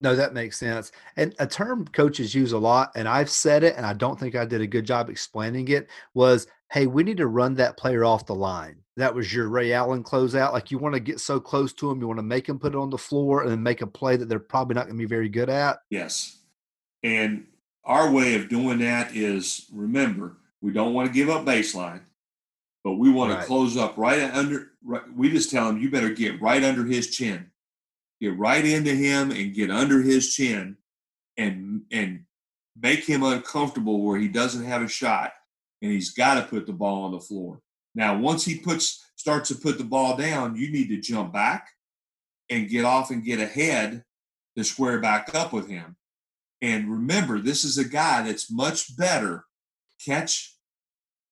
No, that makes sense. And a term coaches use a lot, and I've said it, and I don't think I did a good job explaining it, was hey, we need to run that player off the line that was your Ray Allen closeout. Like you want to get so close to him, you want to make him put it on the floor and then make a play that they're probably not going to be very good at. Yes. And our way of doing that is remember, we don't want to give up baseline, but we want right. to close up right under. Right, we just tell him, you better get right under his chin, get right into him and get under his chin and, and make him uncomfortable where he doesn't have a shot and he's got to put the ball on the floor. Now, once he puts starts to put the ball down, you need to jump back and get off and get ahead to square back up with him. And remember, this is a guy that's much better catch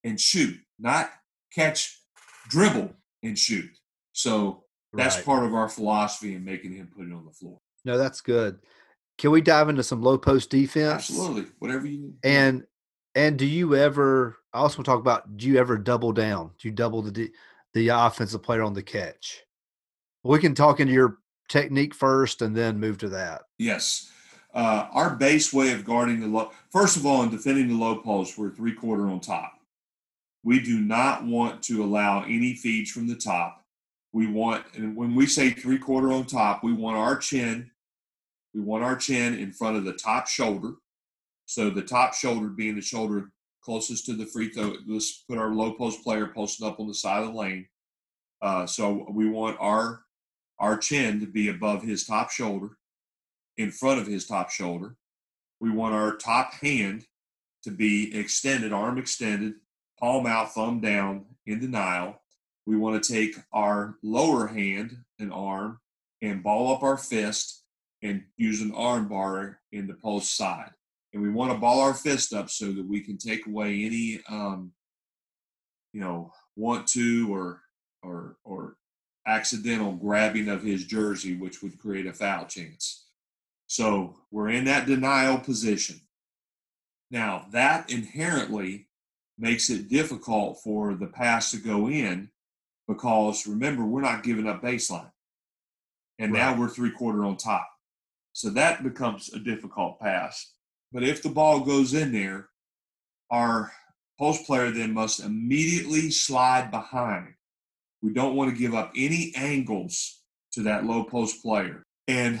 and shoot, not catch, dribble and shoot. So that's right. part of our philosophy in making him put it on the floor. No, that's good. Can we dive into some low post defense? Absolutely. Whatever you need. And and do you ever I also want to talk about: Do you ever double down? Do you double the the offensive player on the catch? We can talk into your technique first, and then move to that. Yes, uh, our base way of guarding the low. First of all, in defending the low post, we're three quarter on top. We do not want to allow any feeds from the top. We want, and when we say three quarter on top, we want our chin. We want our chin in front of the top shoulder. So the top shoulder being the shoulder closest to the free throw. Let's put our low post player posted up on the side of the lane. Uh, so we want our our chin to be above his top shoulder, in front of his top shoulder. We want our top hand to be extended, arm extended, palm out, thumb down in denial. We want to take our lower hand and arm and ball up our fist and use an arm bar in the post side and we want to ball our fist up so that we can take away any um, you know want to or or or accidental grabbing of his jersey which would create a foul chance so we're in that denial position now that inherently makes it difficult for the pass to go in because remember we're not giving up baseline and right. now we're three quarter on top so that becomes a difficult pass but if the ball goes in there, our post player then must immediately slide behind. We don't want to give up any angles to that low post player. And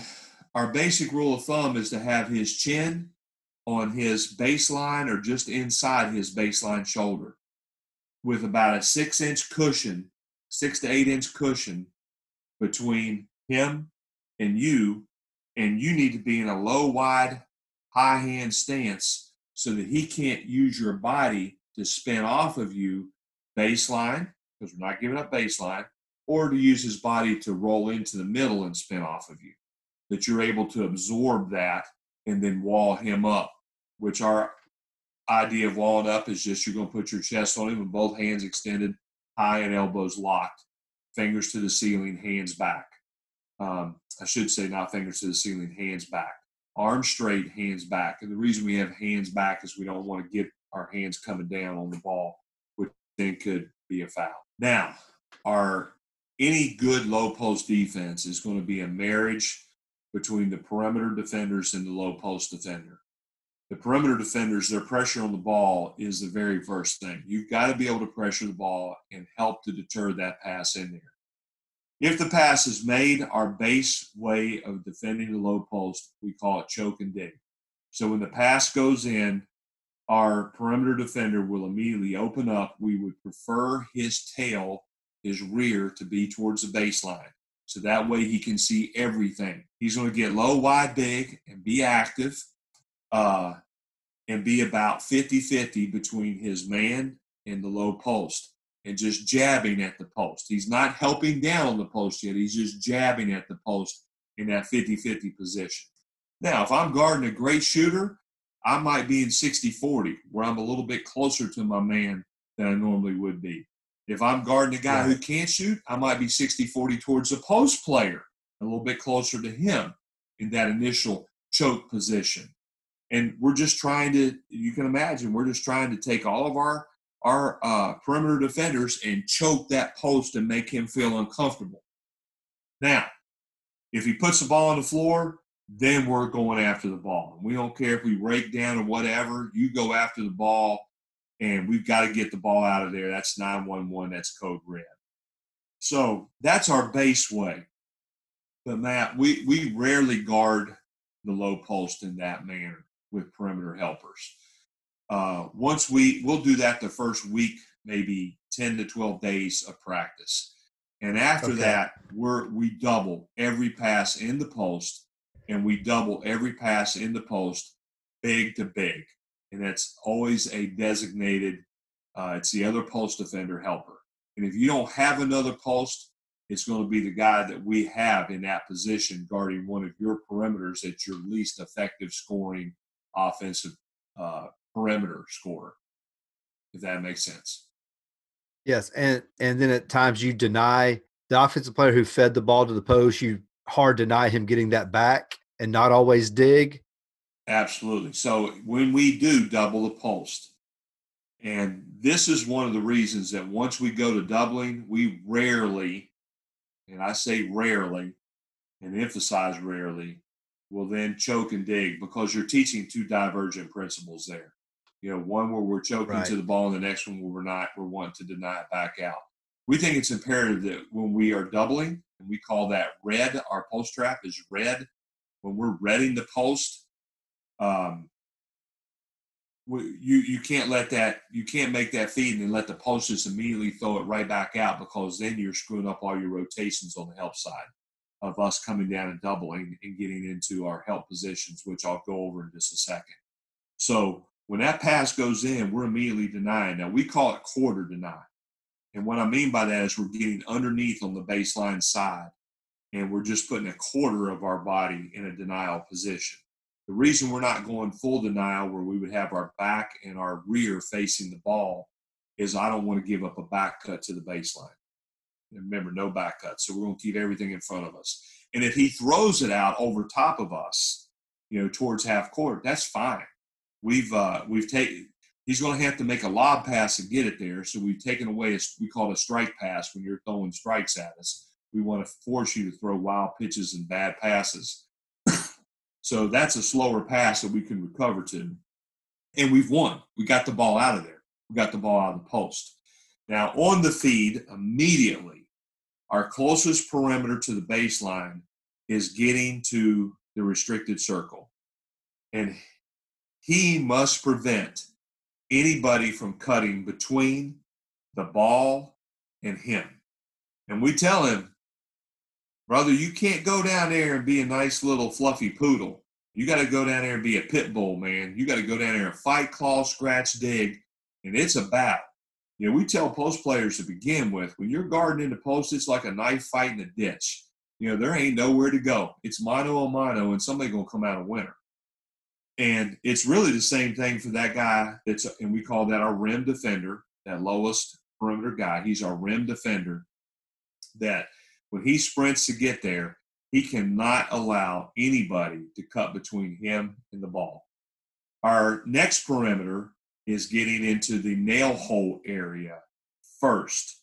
our basic rule of thumb is to have his chin on his baseline or just inside his baseline shoulder with about a six inch cushion, six to eight inch cushion between him and you. And you need to be in a low, wide high hand stance so that he can't use your body to spin off of you baseline, because we're not giving up baseline, or to use his body to roll into the middle and spin off of you. That you're able to absorb that and then wall him up, which our idea of walling up is just you're going to put your chest on him with both hands extended, high and elbows locked, fingers to the ceiling, hands back. Um, I should say not fingers to the ceiling, hands back. Arms straight, hands back. And the reason we have hands back is we don't want to get our hands coming down on the ball, which then could be a foul. Now, our any good low post defense is going to be a marriage between the perimeter defenders and the low post defender the perimeter defenders, their pressure on the ball is the very first thing. You've got to be able to pressure the ball and help to deter that pass in there. If the pass is made, our base way of defending the low post, we call it choke and dig. So when the pass goes in, our perimeter defender will immediately open up. We would prefer his tail, his rear, to be towards the baseline. So that way he can see everything. He's going to get low, wide, big, and be active uh, and be about 50 50 between his man and the low post and just jabbing at the post. He's not helping down on the post yet, he's just jabbing at the post in that 50 50 position. Now, if I'm guarding a great shooter, I might be in 60 40, where I'm a little bit closer to my man than I normally would be. If I'm guarding a guy who can't shoot, I might be 60 40 towards the post player, a little bit closer to him in that initial choke position. And we're just trying to you can imagine we're just trying to take all of our our uh, perimeter defenders and choke that post and make him feel uncomfortable. Now if he puts the ball on the floor then we're going after the ball. We don't care if we rake down or whatever. You go after the ball and we've got to get the ball out of there that's 911 that's code red so that's our base way but matt we we rarely guard the low post in that manner with perimeter helpers. Uh, once we we'll do that the first week, maybe 10 to 12 days of practice. And after okay. that, we're we double every pass in the post and we double every pass in the post big to big. And that's always a designated, uh, it's the other post defender helper. And if you don't have another post, it's going to be the guy that we have in that position guarding one of your perimeters at your least effective scoring offensive uh, perimeter scorer, if that makes sense. Yes, and and then at times you deny the offensive player who fed the ball to the post. You hard deny him getting that back, and not always dig. Absolutely. So when we do double the post, and this is one of the reasons that once we go to doubling, we rarely, and I say rarely, and emphasize rarely, will then choke and dig because you're teaching two divergent principles there. You know, one where we're choking right. to the ball, and the next one where we're not, we're wanting to deny it back out. We think it's imperative that when we are doubling, and we call that red, our post trap is red. When we're reading the post, um, you you can't let that you can't make that feed and then let the post immediately throw it right back out because then you're screwing up all your rotations on the help side of us coming down and doubling and getting into our help positions, which I'll go over in just a second. So when that pass goes in, we're immediately denying. Now we call it quarter deny. And what I mean by that is we're getting underneath on the baseline side and we're just putting a quarter of our body in a denial position. The reason we're not going full denial where we would have our back and our rear facing the ball is I don't want to give up a back cut to the baseline. And remember, no back cut. So we're going to keep everything in front of us. And if he throws it out over top of us, you know, towards half court, that's fine. We've uh, we've taken. He's going to have to make a lob pass and get it there. So we've taken away a, we call it a strike pass when you're throwing strikes at us. We want to force you to throw wild pitches and bad passes. So that's a slower pass that we can recover to. And we've won. We got the ball out of there. We got the ball out of the post. Now, on the feed, immediately, our closest perimeter to the baseline is getting to the restricted circle. And he must prevent anybody from cutting between the ball and him. And we tell him, brother, you can't go down there and be a nice little fluffy poodle. You got to go down there and be a pit bull, man. You got to go down there and fight, claw, scratch, dig. And it's a battle. You know, we tell post players to begin with, when you're guarding in the post, it's like a knife fight in a ditch. You know, there ain't nowhere to go. It's mano a mano, and somebody gonna come out a winner. And it's really the same thing for that guy. That's and we call that our rim defender, that lowest perimeter guy. He's our rim defender. That when he sprints to get there, he cannot allow anybody to cut between him and the ball. Our next perimeter is getting into the nail hole area first.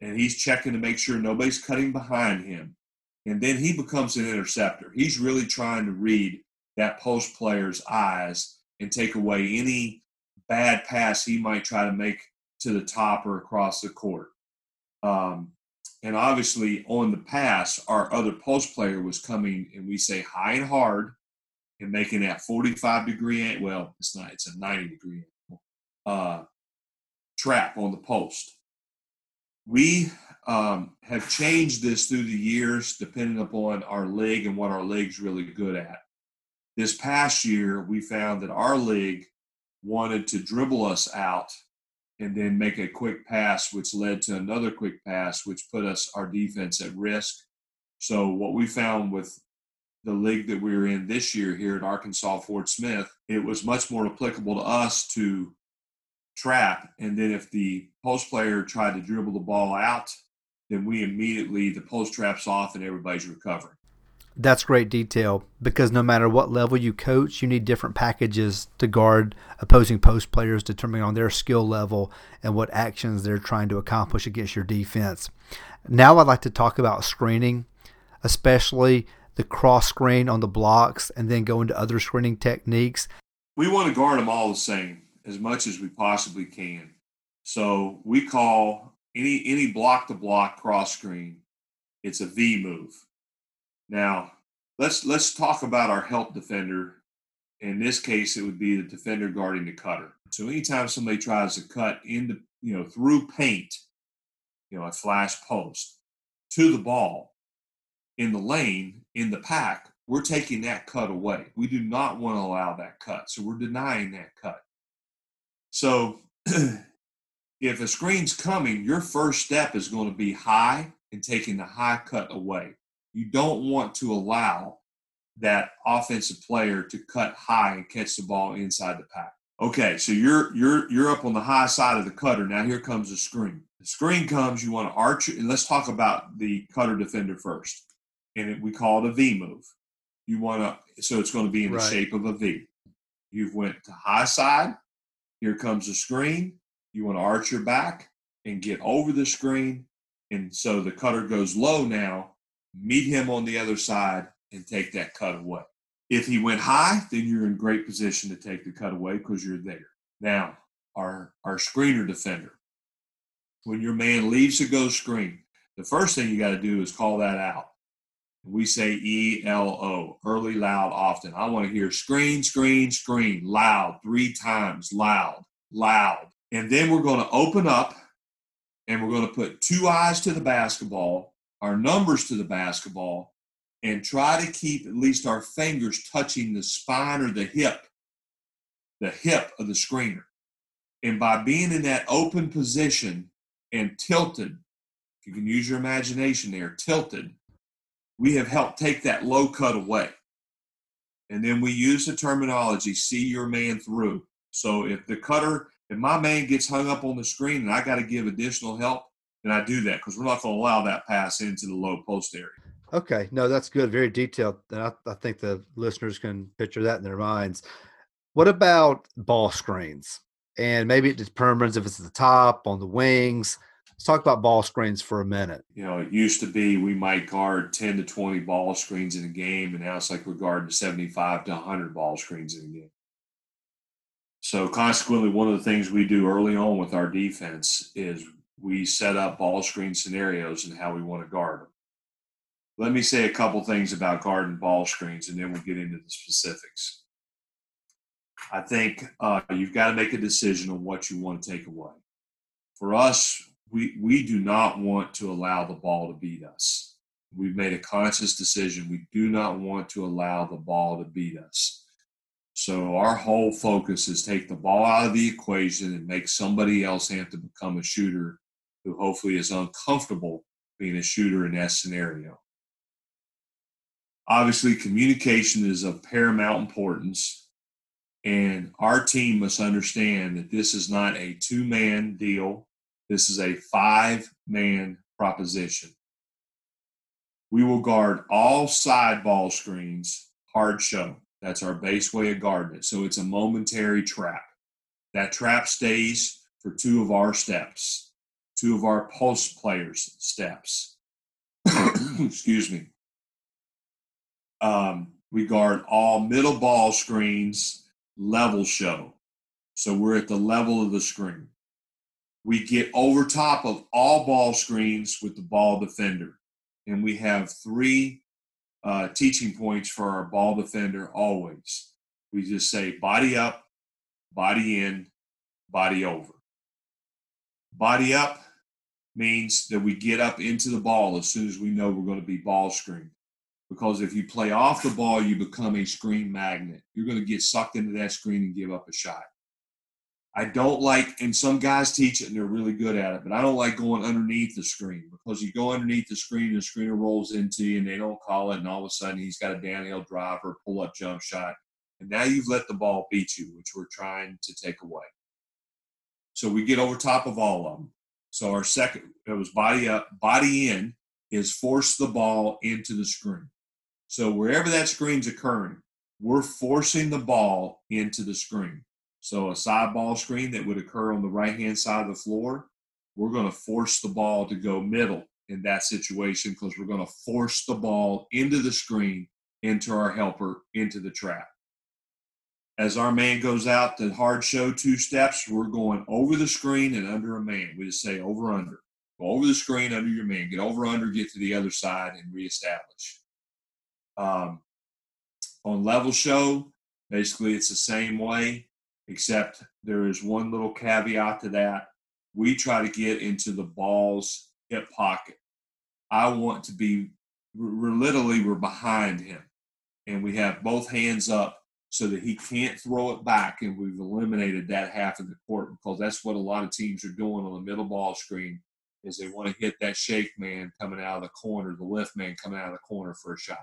And he's checking to make sure nobody's cutting behind him. And then he becomes an interceptor. He's really trying to read that post player's eyes and take away any bad pass he might try to make to the top or across the court. Um, and obviously, on the pass, our other post player was coming, and we say high and hard, and making that 45 degree well, it's not, it's a 90 degree uh, trap on the post. We um, have changed this through the years, depending upon our league and what our league's really good at. This past year, we found that our league wanted to dribble us out and then make a quick pass, which led to another quick pass, which put us our defense at risk. So what we found with the league that we were in this year here at Arkansas Fort Smith, it was much more applicable to us to trap, and then if the post player tried to dribble the ball out, then we immediately the post traps off and everybody's recovering. That's great detail because no matter what level you coach, you need different packages to guard opposing post players, determining on their skill level and what actions they're trying to accomplish against your defense. Now, I'd like to talk about screening, especially the cross screen on the blocks, and then go into other screening techniques. We want to guard them all the same as much as we possibly can. So we call any any block to block cross screen, it's a V move. Now, let's let's talk about our help defender. In this case, it would be the defender guarding the cutter. So anytime somebody tries to cut into, you know, through paint, you know, a flash post to the ball in the lane, in the pack, we're taking that cut away. We do not want to allow that cut. So we're denying that cut. So if a screen's coming, your first step is going to be high and taking the high cut away you don't want to allow that offensive player to cut high and catch the ball inside the pack. Okay, so you're you're you're up on the high side of the cutter. Now here comes the screen. The screen comes. You want to arch and let's talk about the cutter defender first. And it, we call it a V move. You want to, so it's going to be in the right. shape of a V. You've went to high side. Here comes the screen. You want to arch your back and get over the screen, and so the cutter goes low now meet him on the other side, and take that cut away. If he went high, then you're in great position to take the cut away because you're there. Now, our, our screener defender, when your man leaves to go screen, the first thing you got to do is call that out. We say E L O, early, loud, often. I want to hear screen, screen, screen, loud, three times, loud, loud. And then we're going to open up and we're going to put two eyes to the basketball our numbers to the basketball and try to keep at least our fingers touching the spine or the hip, the hip of the screener. And by being in that open position and tilted, if you can use your imagination there, tilted, we have helped take that low cut away. And then we use the terminology, see your man through. So if the cutter, if my man gets hung up on the screen and I got to give additional help, then I do that because we're not going to allow that pass into the low post area. Okay, no, that's good. Very detailed. And I, I think the listeners can picture that in their minds. What about ball screens? And maybe it determines if it's at the top, on the wings. Let's talk about ball screens for a minute. You know, it used to be we might guard 10 to 20 ball screens in a game, and now it's like we're guarding 75 to 100 ball screens in a game. So, consequently, one of the things we do early on with our defense is we set up ball screen scenarios and how we want to guard them. Let me say a couple things about guarding ball screens, and then we'll get into the specifics. I think uh, you've got to make a decision on what you want to take away. For us, we, we do not want to allow the ball to beat us. We've made a conscious decision. We do not want to allow the ball to beat us. So our whole focus is take the ball out of the equation and make somebody else have to become a shooter who hopefully is uncomfortable being a shooter in that scenario. Obviously, communication is of paramount importance. And our team must understand that this is not a two man deal, this is a five man proposition. We will guard all side ball screens, hard show. That's our base way of guarding it. So it's a momentary trap. That trap stays for two of our steps, two of our post players' steps. Excuse me. Um, we guard all middle ball screens, level show. So we're at the level of the screen. We get over top of all ball screens with the ball defender. And we have three uh, teaching points for our ball defender always. We just say body up, body in, body over. Body up means that we get up into the ball as soon as we know we're going to be ball screened. Because if you play off the ball, you become a screen magnet. You're going to get sucked into that screen and give up a shot. I don't like, and some guys teach it and they're really good at it, but I don't like going underneath the screen because you go underneath the screen and the screener rolls into you and they don't call it, and all of a sudden he's got a downhill drive or pull up jump shot. And now you've let the ball beat you, which we're trying to take away. So we get over top of all of them. So our second, it was body up, body in is force the ball into the screen. So wherever that screen's occurring, we're forcing the ball into the screen. So a side ball screen that would occur on the right hand side of the floor, we're going to force the ball to go middle in that situation because we're going to force the ball into the screen, into our helper, into the trap. As our man goes out to hard show two steps, we're going over the screen and under a man. We just say over under. Go over the screen under your man. Get over under, get to the other side, and reestablish. Um, on level show, basically it's the same way except there is one little caveat to that. We try to get into the ball's hip pocket. I want to be, we're literally, we're behind him and we have both hands up so that he can't throw it back and we've eliminated that half of the court because that's what a lot of teams are doing on the middle ball screen is they want to hit that shake man coming out of the corner, the lift man coming out of the corner for a shot.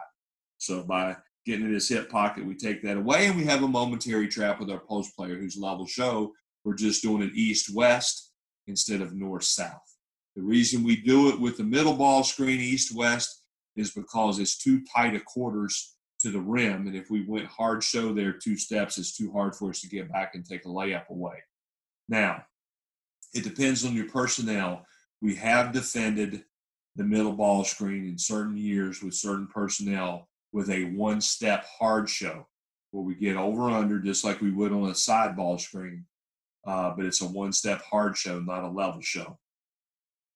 So by getting in his hip pocket. We take that away, and we have a momentary trap with our post player who's level show. We're just doing it east west instead of north south. The reason we do it with the middle ball screen east west is because it's too tight a quarters to the rim, and if we went hard show there two steps, it's too hard for us to get back and take a layup away. Now, it depends on your personnel. We have defended the middle ball screen in certain years with certain personnel with a one step hard show where we get over under just like we would on a side ball screen, uh, but it's a one step hard show, not a level show.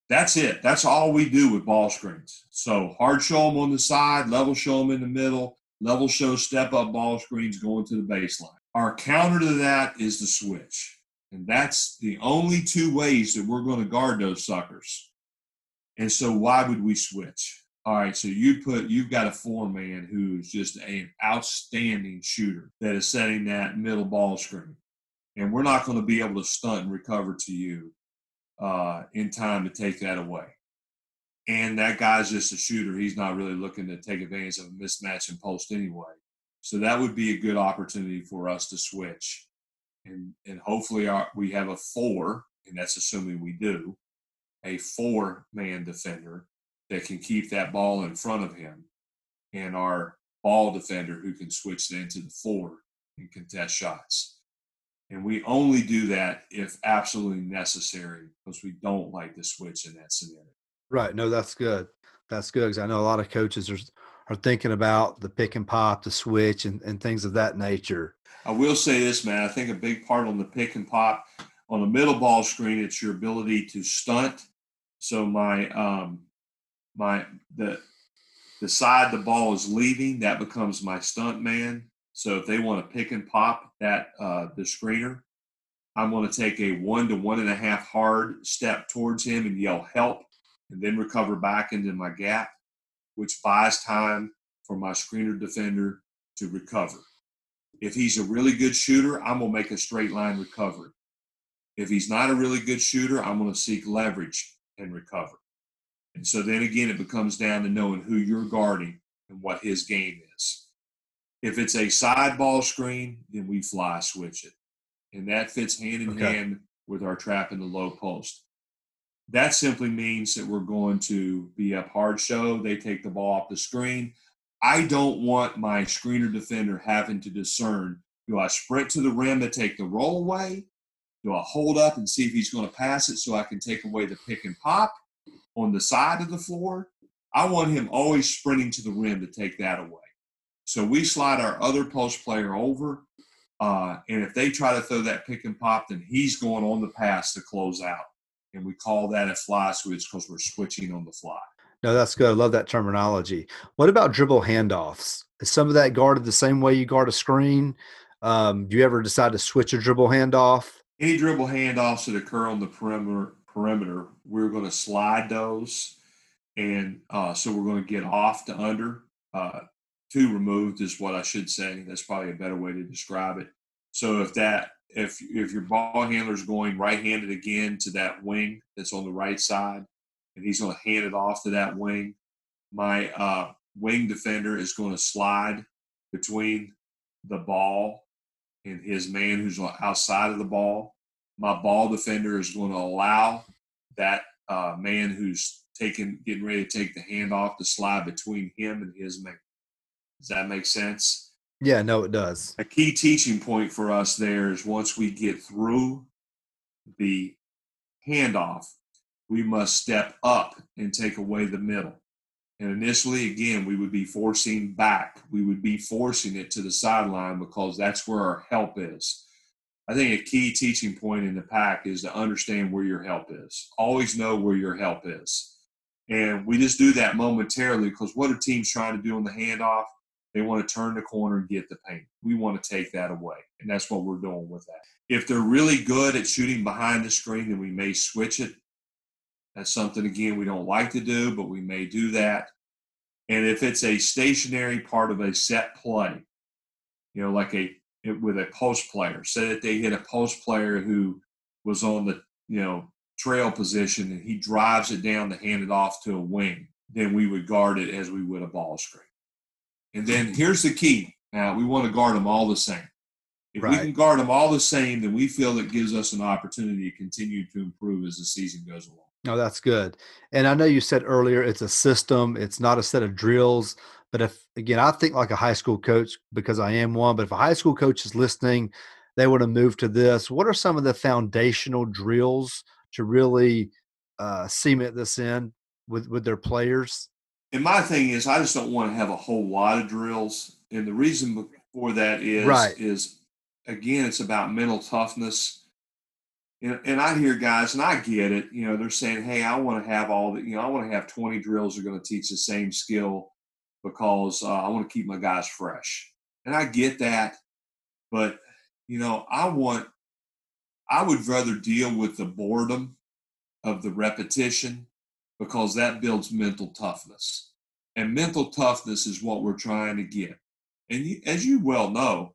That's it. That's all we do with ball screens. So hard show them on the side, level show them in the middle, level show step up ball screens going to the baseline. Our counter to that is the switch. And that's the only two ways that we're going to guard those suckers. And so why would we switch? All right, so you put you've got a four man who's just an outstanding shooter that is setting that middle ball screen, and we're not going to be able to stunt and recover to you uh, in time to take that away. And that guy's just a shooter; he's not really looking to take advantage of a mismatch in post anyway. So that would be a good opportunity for us to switch, and and hopefully our, we have a four, and that's assuming we do, a four man defender that can keep that ball in front of him, and our ball defender who can switch it into the four and contest shots. And we only do that if absolutely necessary because we don't like to switch in that scenario. Right. No, that's good. That's good because I know a lot of coaches are, are thinking about the pick and pop, the switch, and, and things of that nature. I will say this, man. I think a big part on the pick and pop on the middle ball screen, it's your ability to stunt. So my um, my the the side the ball is leaving, that becomes my stunt man. So if they want to pick and pop that uh, the screener, I'm going to take a one to one and a half hard step towards him and yell help, and then recover back into my gap, which buys time for my screener defender to recover. If he's a really good shooter, I'm going to make a straight line recovery. If he's not a really good shooter, I'm going to seek leverage and recover. And so then again, it becomes down to knowing who you're guarding and what his game is. If it's a side ball screen, then we fly switch it. And that fits hand in okay. hand with our trap in the low post. That simply means that we're going to be up hard show. They take the ball off the screen. I don't want my screener defender having to discern do I sprint to the rim to take the roll away? Do I hold up and see if he's going to pass it so I can take away the pick and pop on the side of the floor? I want him always sprinting to the rim to take that away. So we slide our other post player over. Uh, and if they try to throw that pick and pop, then he's going on the pass to close out. And we call that a fly switch because we're switching on the fly. No, that's good. I love that terminology. What about dribble handoffs? Is some of that guarded the same way you guard a screen? Um, do you ever decide to switch a dribble handoff? Any dribble handoffs that occur on the perimeter, perimeter, we're going to slide those, and uh, so we're going to get off to under. Uh, two removed is what I should say. That's probably a better way to describe it. So if that if if your ball handler is going right-handed again to that wing that's on the right side, and he's going to hand it off to that wing, my uh, wing defender is going to slide between the ball and his man who's outside of the ball. My ball defender is going to allow that uh, man who's taking getting ready to take the handoff to slide between him and his man. Does that make sense? Yeah, no, it does. A key teaching point for us there is once we get through the handoff, we must step up and take away the middle. And initially, again, we would be forcing back. We would be forcing it to the sideline because that's where our help is. I think a key teaching point in the pack is to understand where your help is. Always know where your help is. And we just do that momentarily because what are teams trying to do on the handoff? They want to turn the corner and get the paint. We want to take that away. And that's what we're doing with that. If they're really good at shooting behind the screen, then we may switch it that's something, again, we don't like to do, but we may do that. And if it's a stationary part of a set play, you know, like a with a post player, say that they hit a post player who was on the, you know, trail position and he drives it down to hand it off to a wing, then we would guard it as we would a ball screen. And then here's the key. Now, we want to guard them all the same. If right. we can guard them all the same, then we feel it gives us an opportunity to continue to improve as the season goes along. No, oh, that's good. And I know you said earlier it's a system, it's not a set of drills. But if, again, I think like a high school coach because I am one, but if a high school coach is listening, they want to move to this. What are some of the foundational drills to really uh, cement this in with, with their players? And my thing is, I just don't want to have a whole lot of drills. And the reason for that is, right. is again, it's about mental toughness and, and I hear guys, and I get it. You know, they're saying, "Hey, I want to have all the, you know, I want to have 20 drills that are going to teach the same skill because uh, I want to keep my guys fresh." And I get that, but you know, I want, I would rather deal with the boredom of the repetition because that builds mental toughness, and mental toughness is what we're trying to get. And you, as you well know,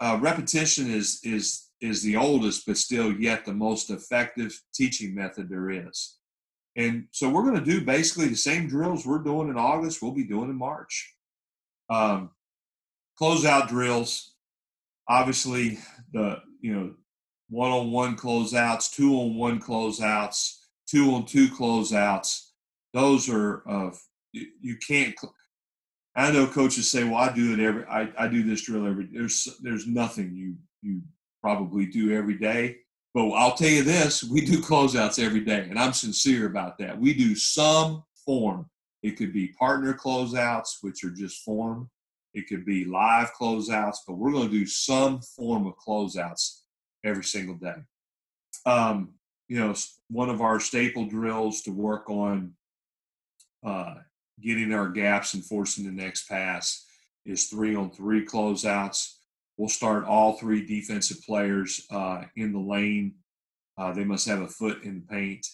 uh, repetition is is is the oldest, but still yet the most effective teaching method there is. And so we're going to do basically the same drills we're doing in August, we'll be doing in March. Um, closeout drills, obviously the, you know, one-on-one closeouts, two-on-one closeouts, two-on-two closeouts. Those are of you can't. I know coaches say, "Well, I do it every. I, I do this drill every." There's there's nothing you you probably do every day. But I'll tell you this we do closeouts every day, and I'm sincere about that. We do some form. It could be partner closeouts, which are just form. It could be live closeouts, but we're going to do some form of closeouts every single day. Um, you know, one of our staple drills to work on uh, getting our gaps and forcing the next pass is three on three closeouts. We'll start all three defensive players uh, in the lane. Uh, they must have a foot in the paint.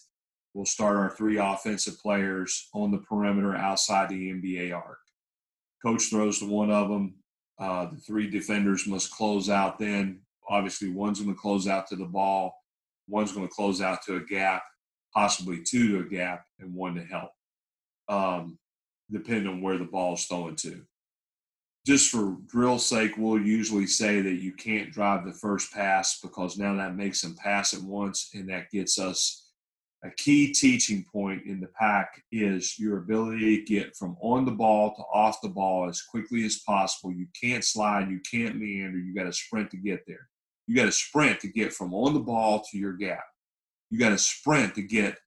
We'll start our three offensive players on the perimeter outside the NBA arc. Coach throws to one of them. Uh, the three defenders must close out then. Obviously, one's going to close out to the ball, one's going to close out to a gap, possibly two to a gap, and one to help, um, depending on where the ball is thrown to. just for drill's sake, we'll usually say that you can't drive the first pass because now that makes them pass at once, and that gets us a key teaching point in the pack is your ability to get from on the ball to off the ball as quickly as possible. You can't slide, you can't meander, you got to sprint to get there. You got to sprint to get from on the ball to your gap. You got to sprint to get,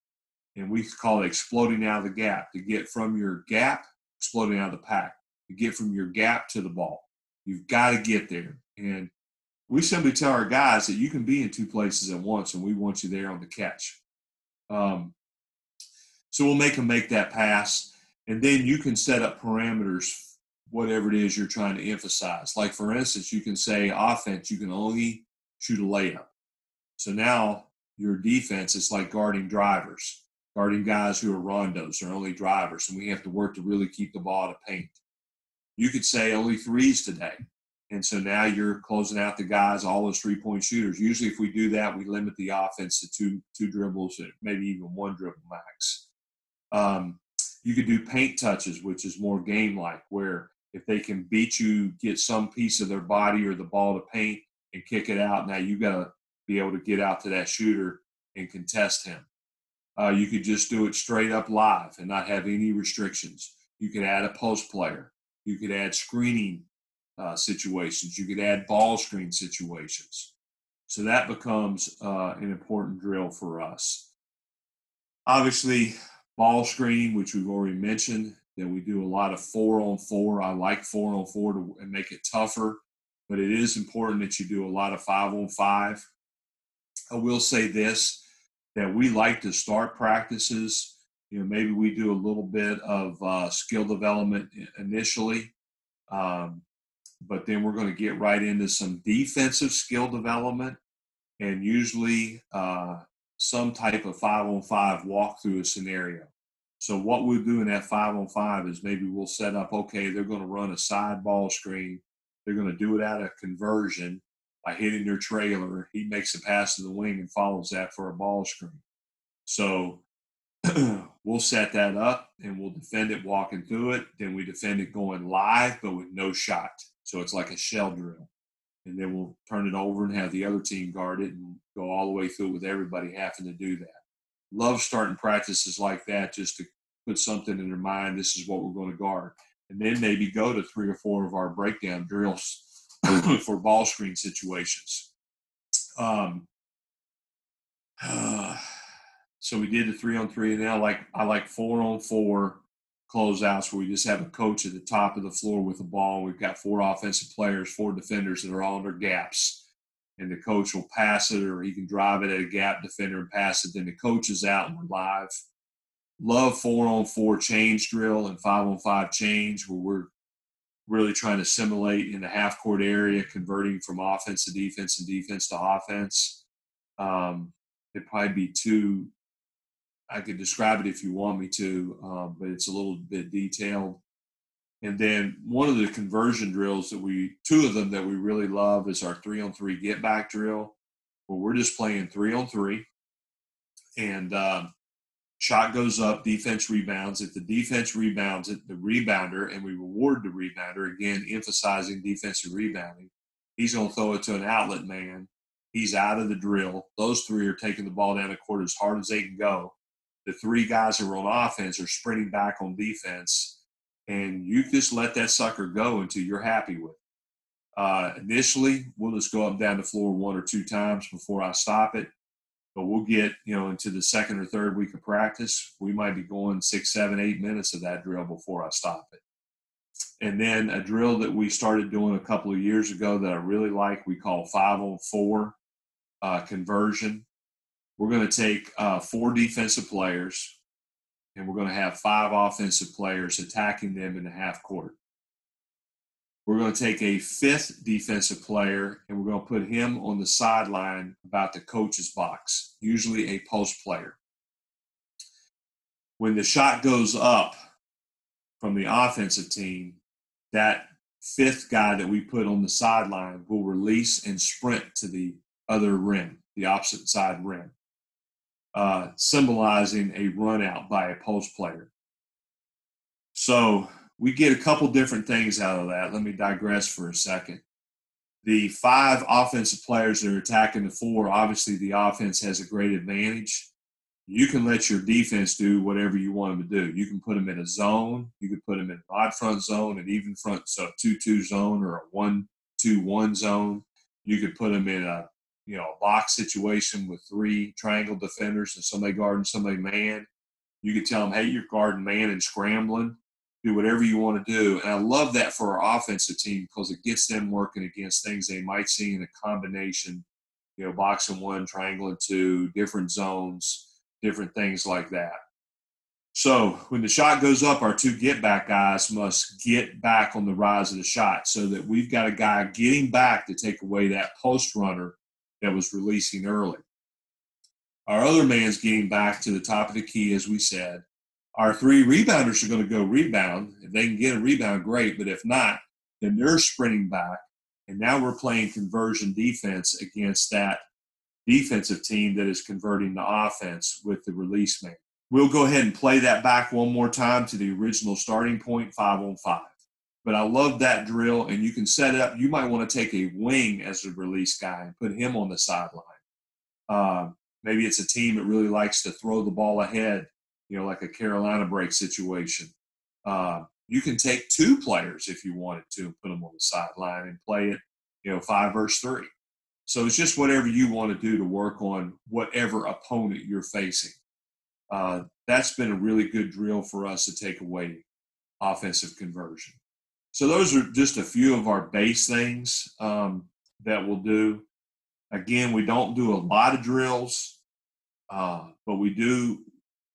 and we call it exploding out of the gap, to get from your gap, exploding out of the pack, to get from your gap to the ball. You've got to get there. And we simply tell our guys that you can be in two places at once, and we want you there on the catch. Um, so we'll make them make that pass, and then you can set up parameters, whatever it is you're trying to emphasize. Like for instance, you can say offense, you can only shoot a layup. So now your defense is like guarding drivers, guarding guys who are rondos or only drivers, and we have to work to really keep the ball to paint. You could say only threes today. And so now you're closing out the guys, all those three point shooters. Usually, if we do that, we limit the offense to two two dribbles, maybe even one dribble max. Um, you could do paint touches, which is more game like, where if they can beat you, get some piece of their body or the ball to paint and kick it out. Now you got to be able to get out to that shooter and contest him. Uh, you could just do it straight up live and not have any restrictions. You could add a post player. You could add screening uh, situations. You could add ball screen situations. So that becomes uh, an important drill for us. Obviously, ball screen, which we've already mentioned, that we do a lot of four on four. I like four on four to make it tougher, but it is important that you do a lot of five on five. I will say this that we like to start practices. You know, maybe we do a little bit of uh, skill development initially. Um, but then we're going to get right into some defensive skill development and usually uh, some type of five on five walk through a scenario. So what we'll do in that five on five is maybe we'll set up, okay, they're going to run a side ball screen. They're going to do it out of conversion by hitting their trailer. He makes a pass to the wing and follows that for a ball screen. So we'll set that up and we'll defend it walking through it. Then we defend it going live, but with no shot. So it's like a shell drill. And then we'll turn it over and have the other team guard it and go all the way through with everybody having to do that. Love starting practices like that just to put something in their mind this is what we're going to guard. And then maybe go to three or four of our breakdown drills for ball screen situations. Um, uh, so we did the three on three, and now like I like four on four closeouts where we just have a coach at the top of the floor with the ball. We've got four offensive players, four defenders that are all under gaps. And the coach will pass it or he can drive it at a gap defender and pass it. Then the coach is out and we're live. Love four on four change drill and five on five change where we're really trying to simulate in the half court area, converting from offense to defense and defense to offense. Um, it'd probably be two I could describe it if you want me to, um, but it's a little bit detailed. And then one of the conversion drills that we, two of them that we really love is our three on three get back drill, where we're just playing three on three. And um, shot goes up, defense rebounds. If the defense rebounds it, the rebounder, and we reward the rebounder, again, emphasizing defensive rebounding, he's going to throw it to an outlet man. He's out of the drill. Those three are taking the ball down the court as hard as they can go the three guys who are on offense are sprinting back on defense, and you just let that sucker go until you're happy with it. Uh, initially, we'll just go up and down the floor one or two times before I stop it. But we'll get, you know, into the second or third week of practice. We might be going six, seven, eight minutes of that drill before I stop it. And then a drill that we started doing a couple of years ago that I really like, we call five on four uh, conversion. We're going to take uh, four defensive players and we're going to have five offensive players attacking them in the half court. We're going to take a fifth defensive player and we're going to put him on the sideline about the coach's box, usually a post player. When the shot goes up from the offensive team, that fifth guy that we put on the sideline will release and sprint to the other rim, the opposite side rim uh, symbolizing a run out by a post player. So we get a couple different things out of that. Let me digress for a second. The five offensive players that are attacking the four, obviously the offense has a great advantage. You can let your defense do whatever you want them to do. You can put them in a zone. You can put them in an odd front zone, an even front, so two-two zone or a one-two-one zone. You could put them in a you know a box situation with three triangle defenders and somebody guarding somebody man. You could tell them, hey, you're guarding man and scrambling do whatever you want to do. And I love that for our offensive team because it gets them working against things they might see in a combination, you know, box and one, triangle two, different zones, different things like that. So when the shot goes up, our two get back guys must get back on the rise of the shot so that we've got a guy getting back to take away that post runner that was releasing early. Our other man's getting back to the top of the key, as we said, our three rebounders are going to go rebound. If they can get a rebound, great. But if not, then they're sprinting back. And now we're playing conversion defense against that defensive team that is converting the offense with the release man. We'll go ahead and play that back one more time to the original starting point, five on five. But I love that drill, and you can set it up. You might want to take a wing as a release guy and put him on the sideline. Uh, maybe it's a team that really likes to throw the ball ahead you know, like a Carolina break situation. Uh, you can take two players if you wanted to and put them on the sideline and play it, you know, five versus three. So it's just whatever you want to do to work on whatever opponent you're facing. Uh, that's been a really good drill for us to take away offensive conversion. So those are just a few of our base things um, that we'll do. Again, we don't do a lot of drills, uh, but we do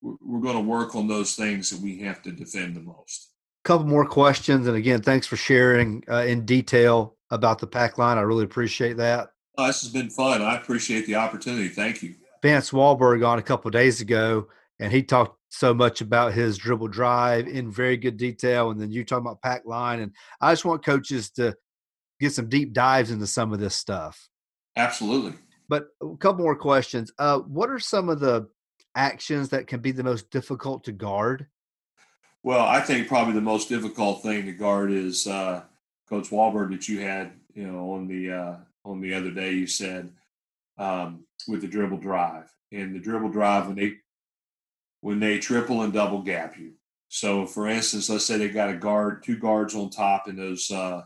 we're going to work on those things that we have to defend the most. A couple more questions, and again, thanks for sharing uh, in detail about the pack line. I really appreciate that. Oh, this has been fun. I appreciate the opportunity. Thank you. Vance Walberg on a couple days ago, and he talked so much about his dribble drive in very good detail, and then you talking about pack line, and I just want coaches to get some deep dives into some of this stuff. Absolutely. But a couple more questions. Uh, what are some of the actions that can be the most difficult to guard? Well, I think probably the most difficult thing to guard is uh, Coach Walberg that you had, you know, on the uh, on the other day. You said um, with the dribble drive and the dribble drive when they when they triple and double gap you. So, for instance, let's say they got a guard, two guards on top in those uh,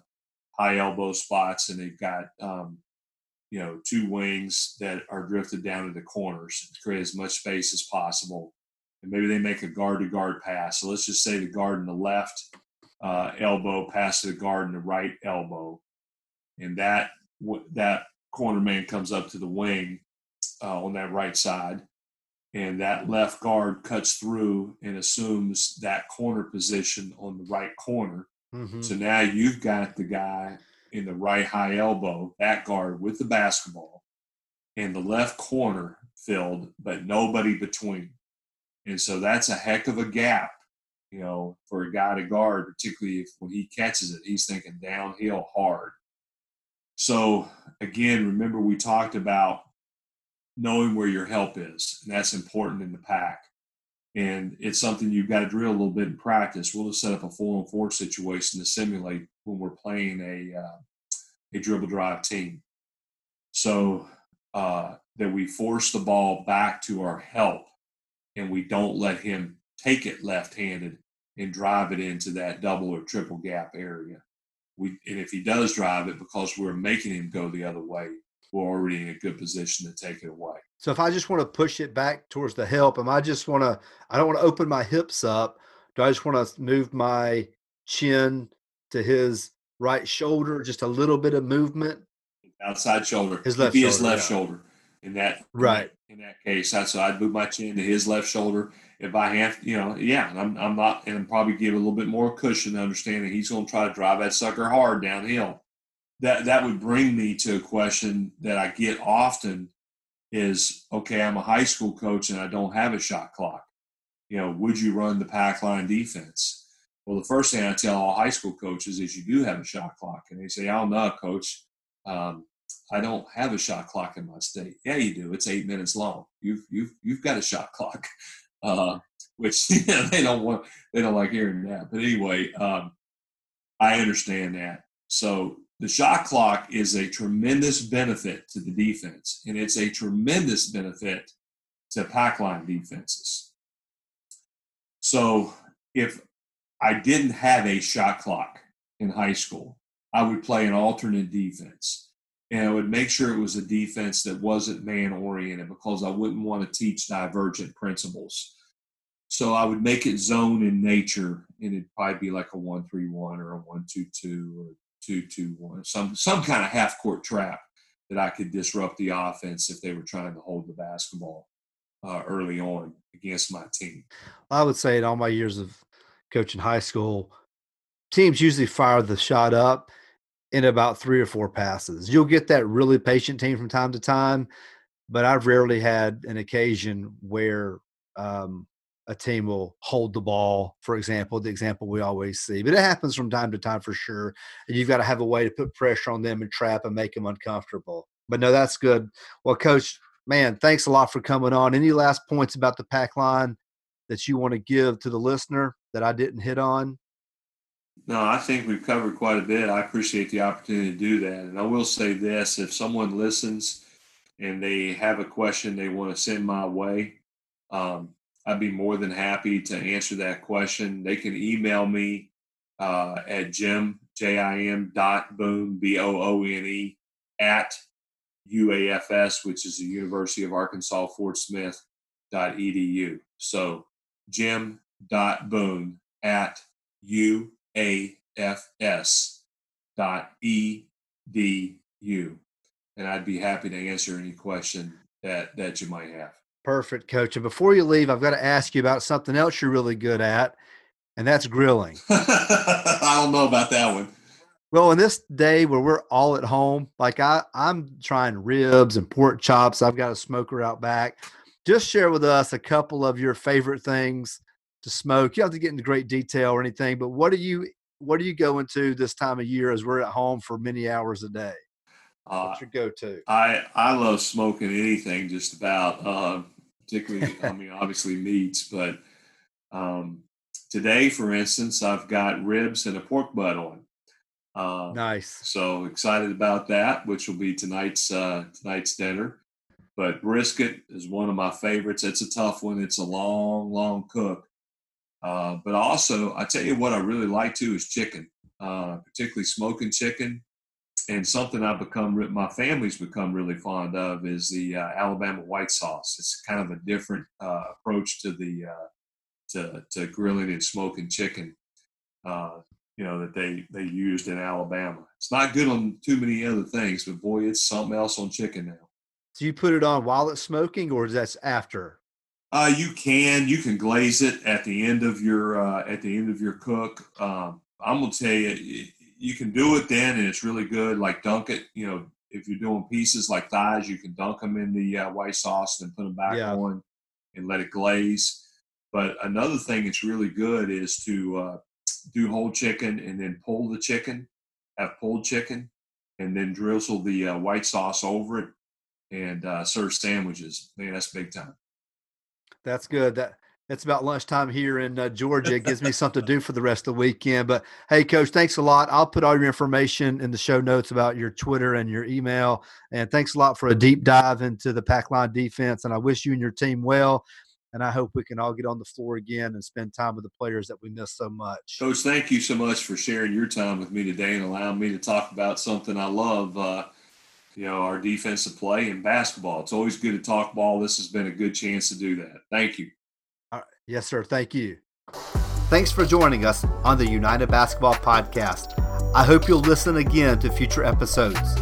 high elbow spots, and they've got um, you know, two wings that are drifted down to the corners to create as much space as possible. And maybe they make a guard to guard pass. So let's just say the guard in the left uh, elbow pass to the guard in the right elbow. And that, that corner man comes up to the wing uh, on that right side. And that left guard cuts through and assumes that corner position on the right corner. Mm-hmm. So now you've got the guy in the right high elbow, that guard with the basketball, and the left corner filled, but nobody between. And so that's a heck of a gap, you know, for a guy to guard, particularly if when he catches it, he's thinking downhill hard. So again, remember we talked about knowing where your help is, and that's important in the pack. And it's something you've got to drill a little bit in practice. We'll just set up a four on four situation to simulate when we're playing a uh, a dribble drive team. So uh, that we force the ball back to our help, and we don't let him take it left-handed and drive it into that double or triple gap area. We and if he does drive it because we're making him go the other way, we're already in a good position to take it away. So if I just want to push it back towards the help, am I just want to I don't want to open my hips up. Do I just want to move my chin to his right shoulder, just a little bit of movement. Outside shoulder. His left shoulder. his left yeah. shoulder. In that right. In that case, that's so I'd move my chin to his left shoulder. If I have, you know, yeah, I'm, I'm not, and probably give a little bit more cushion, understanding he's going to try to drive that sucker hard downhill. That that would bring me to a question that I get often is okay, I'm a high school coach and I don't have a shot clock. You know, would you run the pack line defense? Well, the first thing I tell all high school coaches is you do have a shot clock. And they say, oh, no, coach, um, I don't have a shot clock in my state. Yeah, you do. It's eight minutes long. You've, you've, you've got a shot clock. uh, which know, they don't want, they don't like hearing that. But anyway, um, I understand that. So the shot clock is a tremendous benefit to the defense, and it's a tremendous benefit to pack line defenses. So if I didn't have a shot clock in high school, I would play an alternate defense. And I would make sure it was a defense that wasn't man oriented because I wouldn't want to teach divergent principles. So I would make it zone in nature, and it'd probably be like a one-three-one or a one-two-two or two-two-one, some some kind of half-court trap that I could disrupt the offense if they were trying to hold the basketball uh, early on against my team. I would say in all my years of coaching high school, teams usually fire the shot up in about three or four passes. You'll get that really patient team from time to time, but I've rarely had an occasion where um, a team will hold the ball, for example, the example we always see. But it happens from time to time for sure. And you've got to have a way to put pressure on them and trap and make them uncomfortable. But no, that's good. Well, coach, man, thanks a lot for coming on. Any last points about the pack line that you want to give to the listener that I didn't hit on? No, I think we've covered quite a bit. I appreciate the opportunity to do that. And I will say this if someone listens and they have a question they want to send my way, um, I'd be more than happy to answer that question. They can email me uh, at jim, J I M dot boone, B O O N E, at UAFS, which is the University of Arkansas Fort Smith dot edu. So jim dot boone at UAFS dot edu. And I'd be happy to answer any question that, that you might have. Perfect, coach. And before you leave, I've got to ask you about something else you're really good at, and that's grilling. I don't know about that one. Well, in this day where we're all at home, like I, I'm trying ribs and pork chops. I've got a smoker out back. Just share with us a couple of your favorite things to smoke. You don't have to get into great detail or anything, but what do you what do you go into this time of year as we're at home for many hours a day? Uh, What's your go-to? I I love smoking anything just about, uh, particularly I mean obviously meats, but um, today, for instance, I've got ribs and a pork butt on. Uh, nice. So excited about that, which will be tonight's uh, tonight's dinner. But brisket is one of my favorites. It's a tough one. It's a long, long cook. Uh, but also, I tell you what I really like too is chicken, uh, particularly smoking chicken and something I've become, my family's become really fond of is the uh, Alabama white sauce. It's kind of a different uh, approach to the uh, to, to grilling and smoking chicken. Uh, you know that they they used in Alabama. It's not good on too many other things, but boy, it's something else on chicken now. Do you put it on while it's smoking, or is that after? Uh, you can you can glaze it at the end of your uh, at the end of your cook. Um, I'm gonna tell you, you can do it then, and it's really good. Like dunk it, you know, if you're doing pieces like thighs, you can dunk them in the uh, white sauce and put them back yeah. on and let it glaze. But another thing that's really good is to uh, do whole chicken and then pull the chicken, have pulled chicken, and then drizzle the uh, white sauce over it and uh, serve sandwiches. Man, that's big time. That's good. That it's about lunchtime here in uh, Georgia. It gives me something to do for the rest of the weekend. But hey, coach, thanks a lot. I'll put all your information in the show notes about your Twitter and your email. And thanks a lot for a deep dive into the pack line defense. And I wish you and your team well. And I hope we can all get on the floor again and spend time with the players that we miss so much. Coach, thank you so much for sharing your time with me today and allowing me to talk about something I love. Uh, you know, our defensive play in basketball. It's always good to talk ball. This has been a good chance to do that. Thank you. Uh, yes, sir. Thank you. Thanks for joining us on the United Basketball Podcast. I hope you'll listen again to future episodes.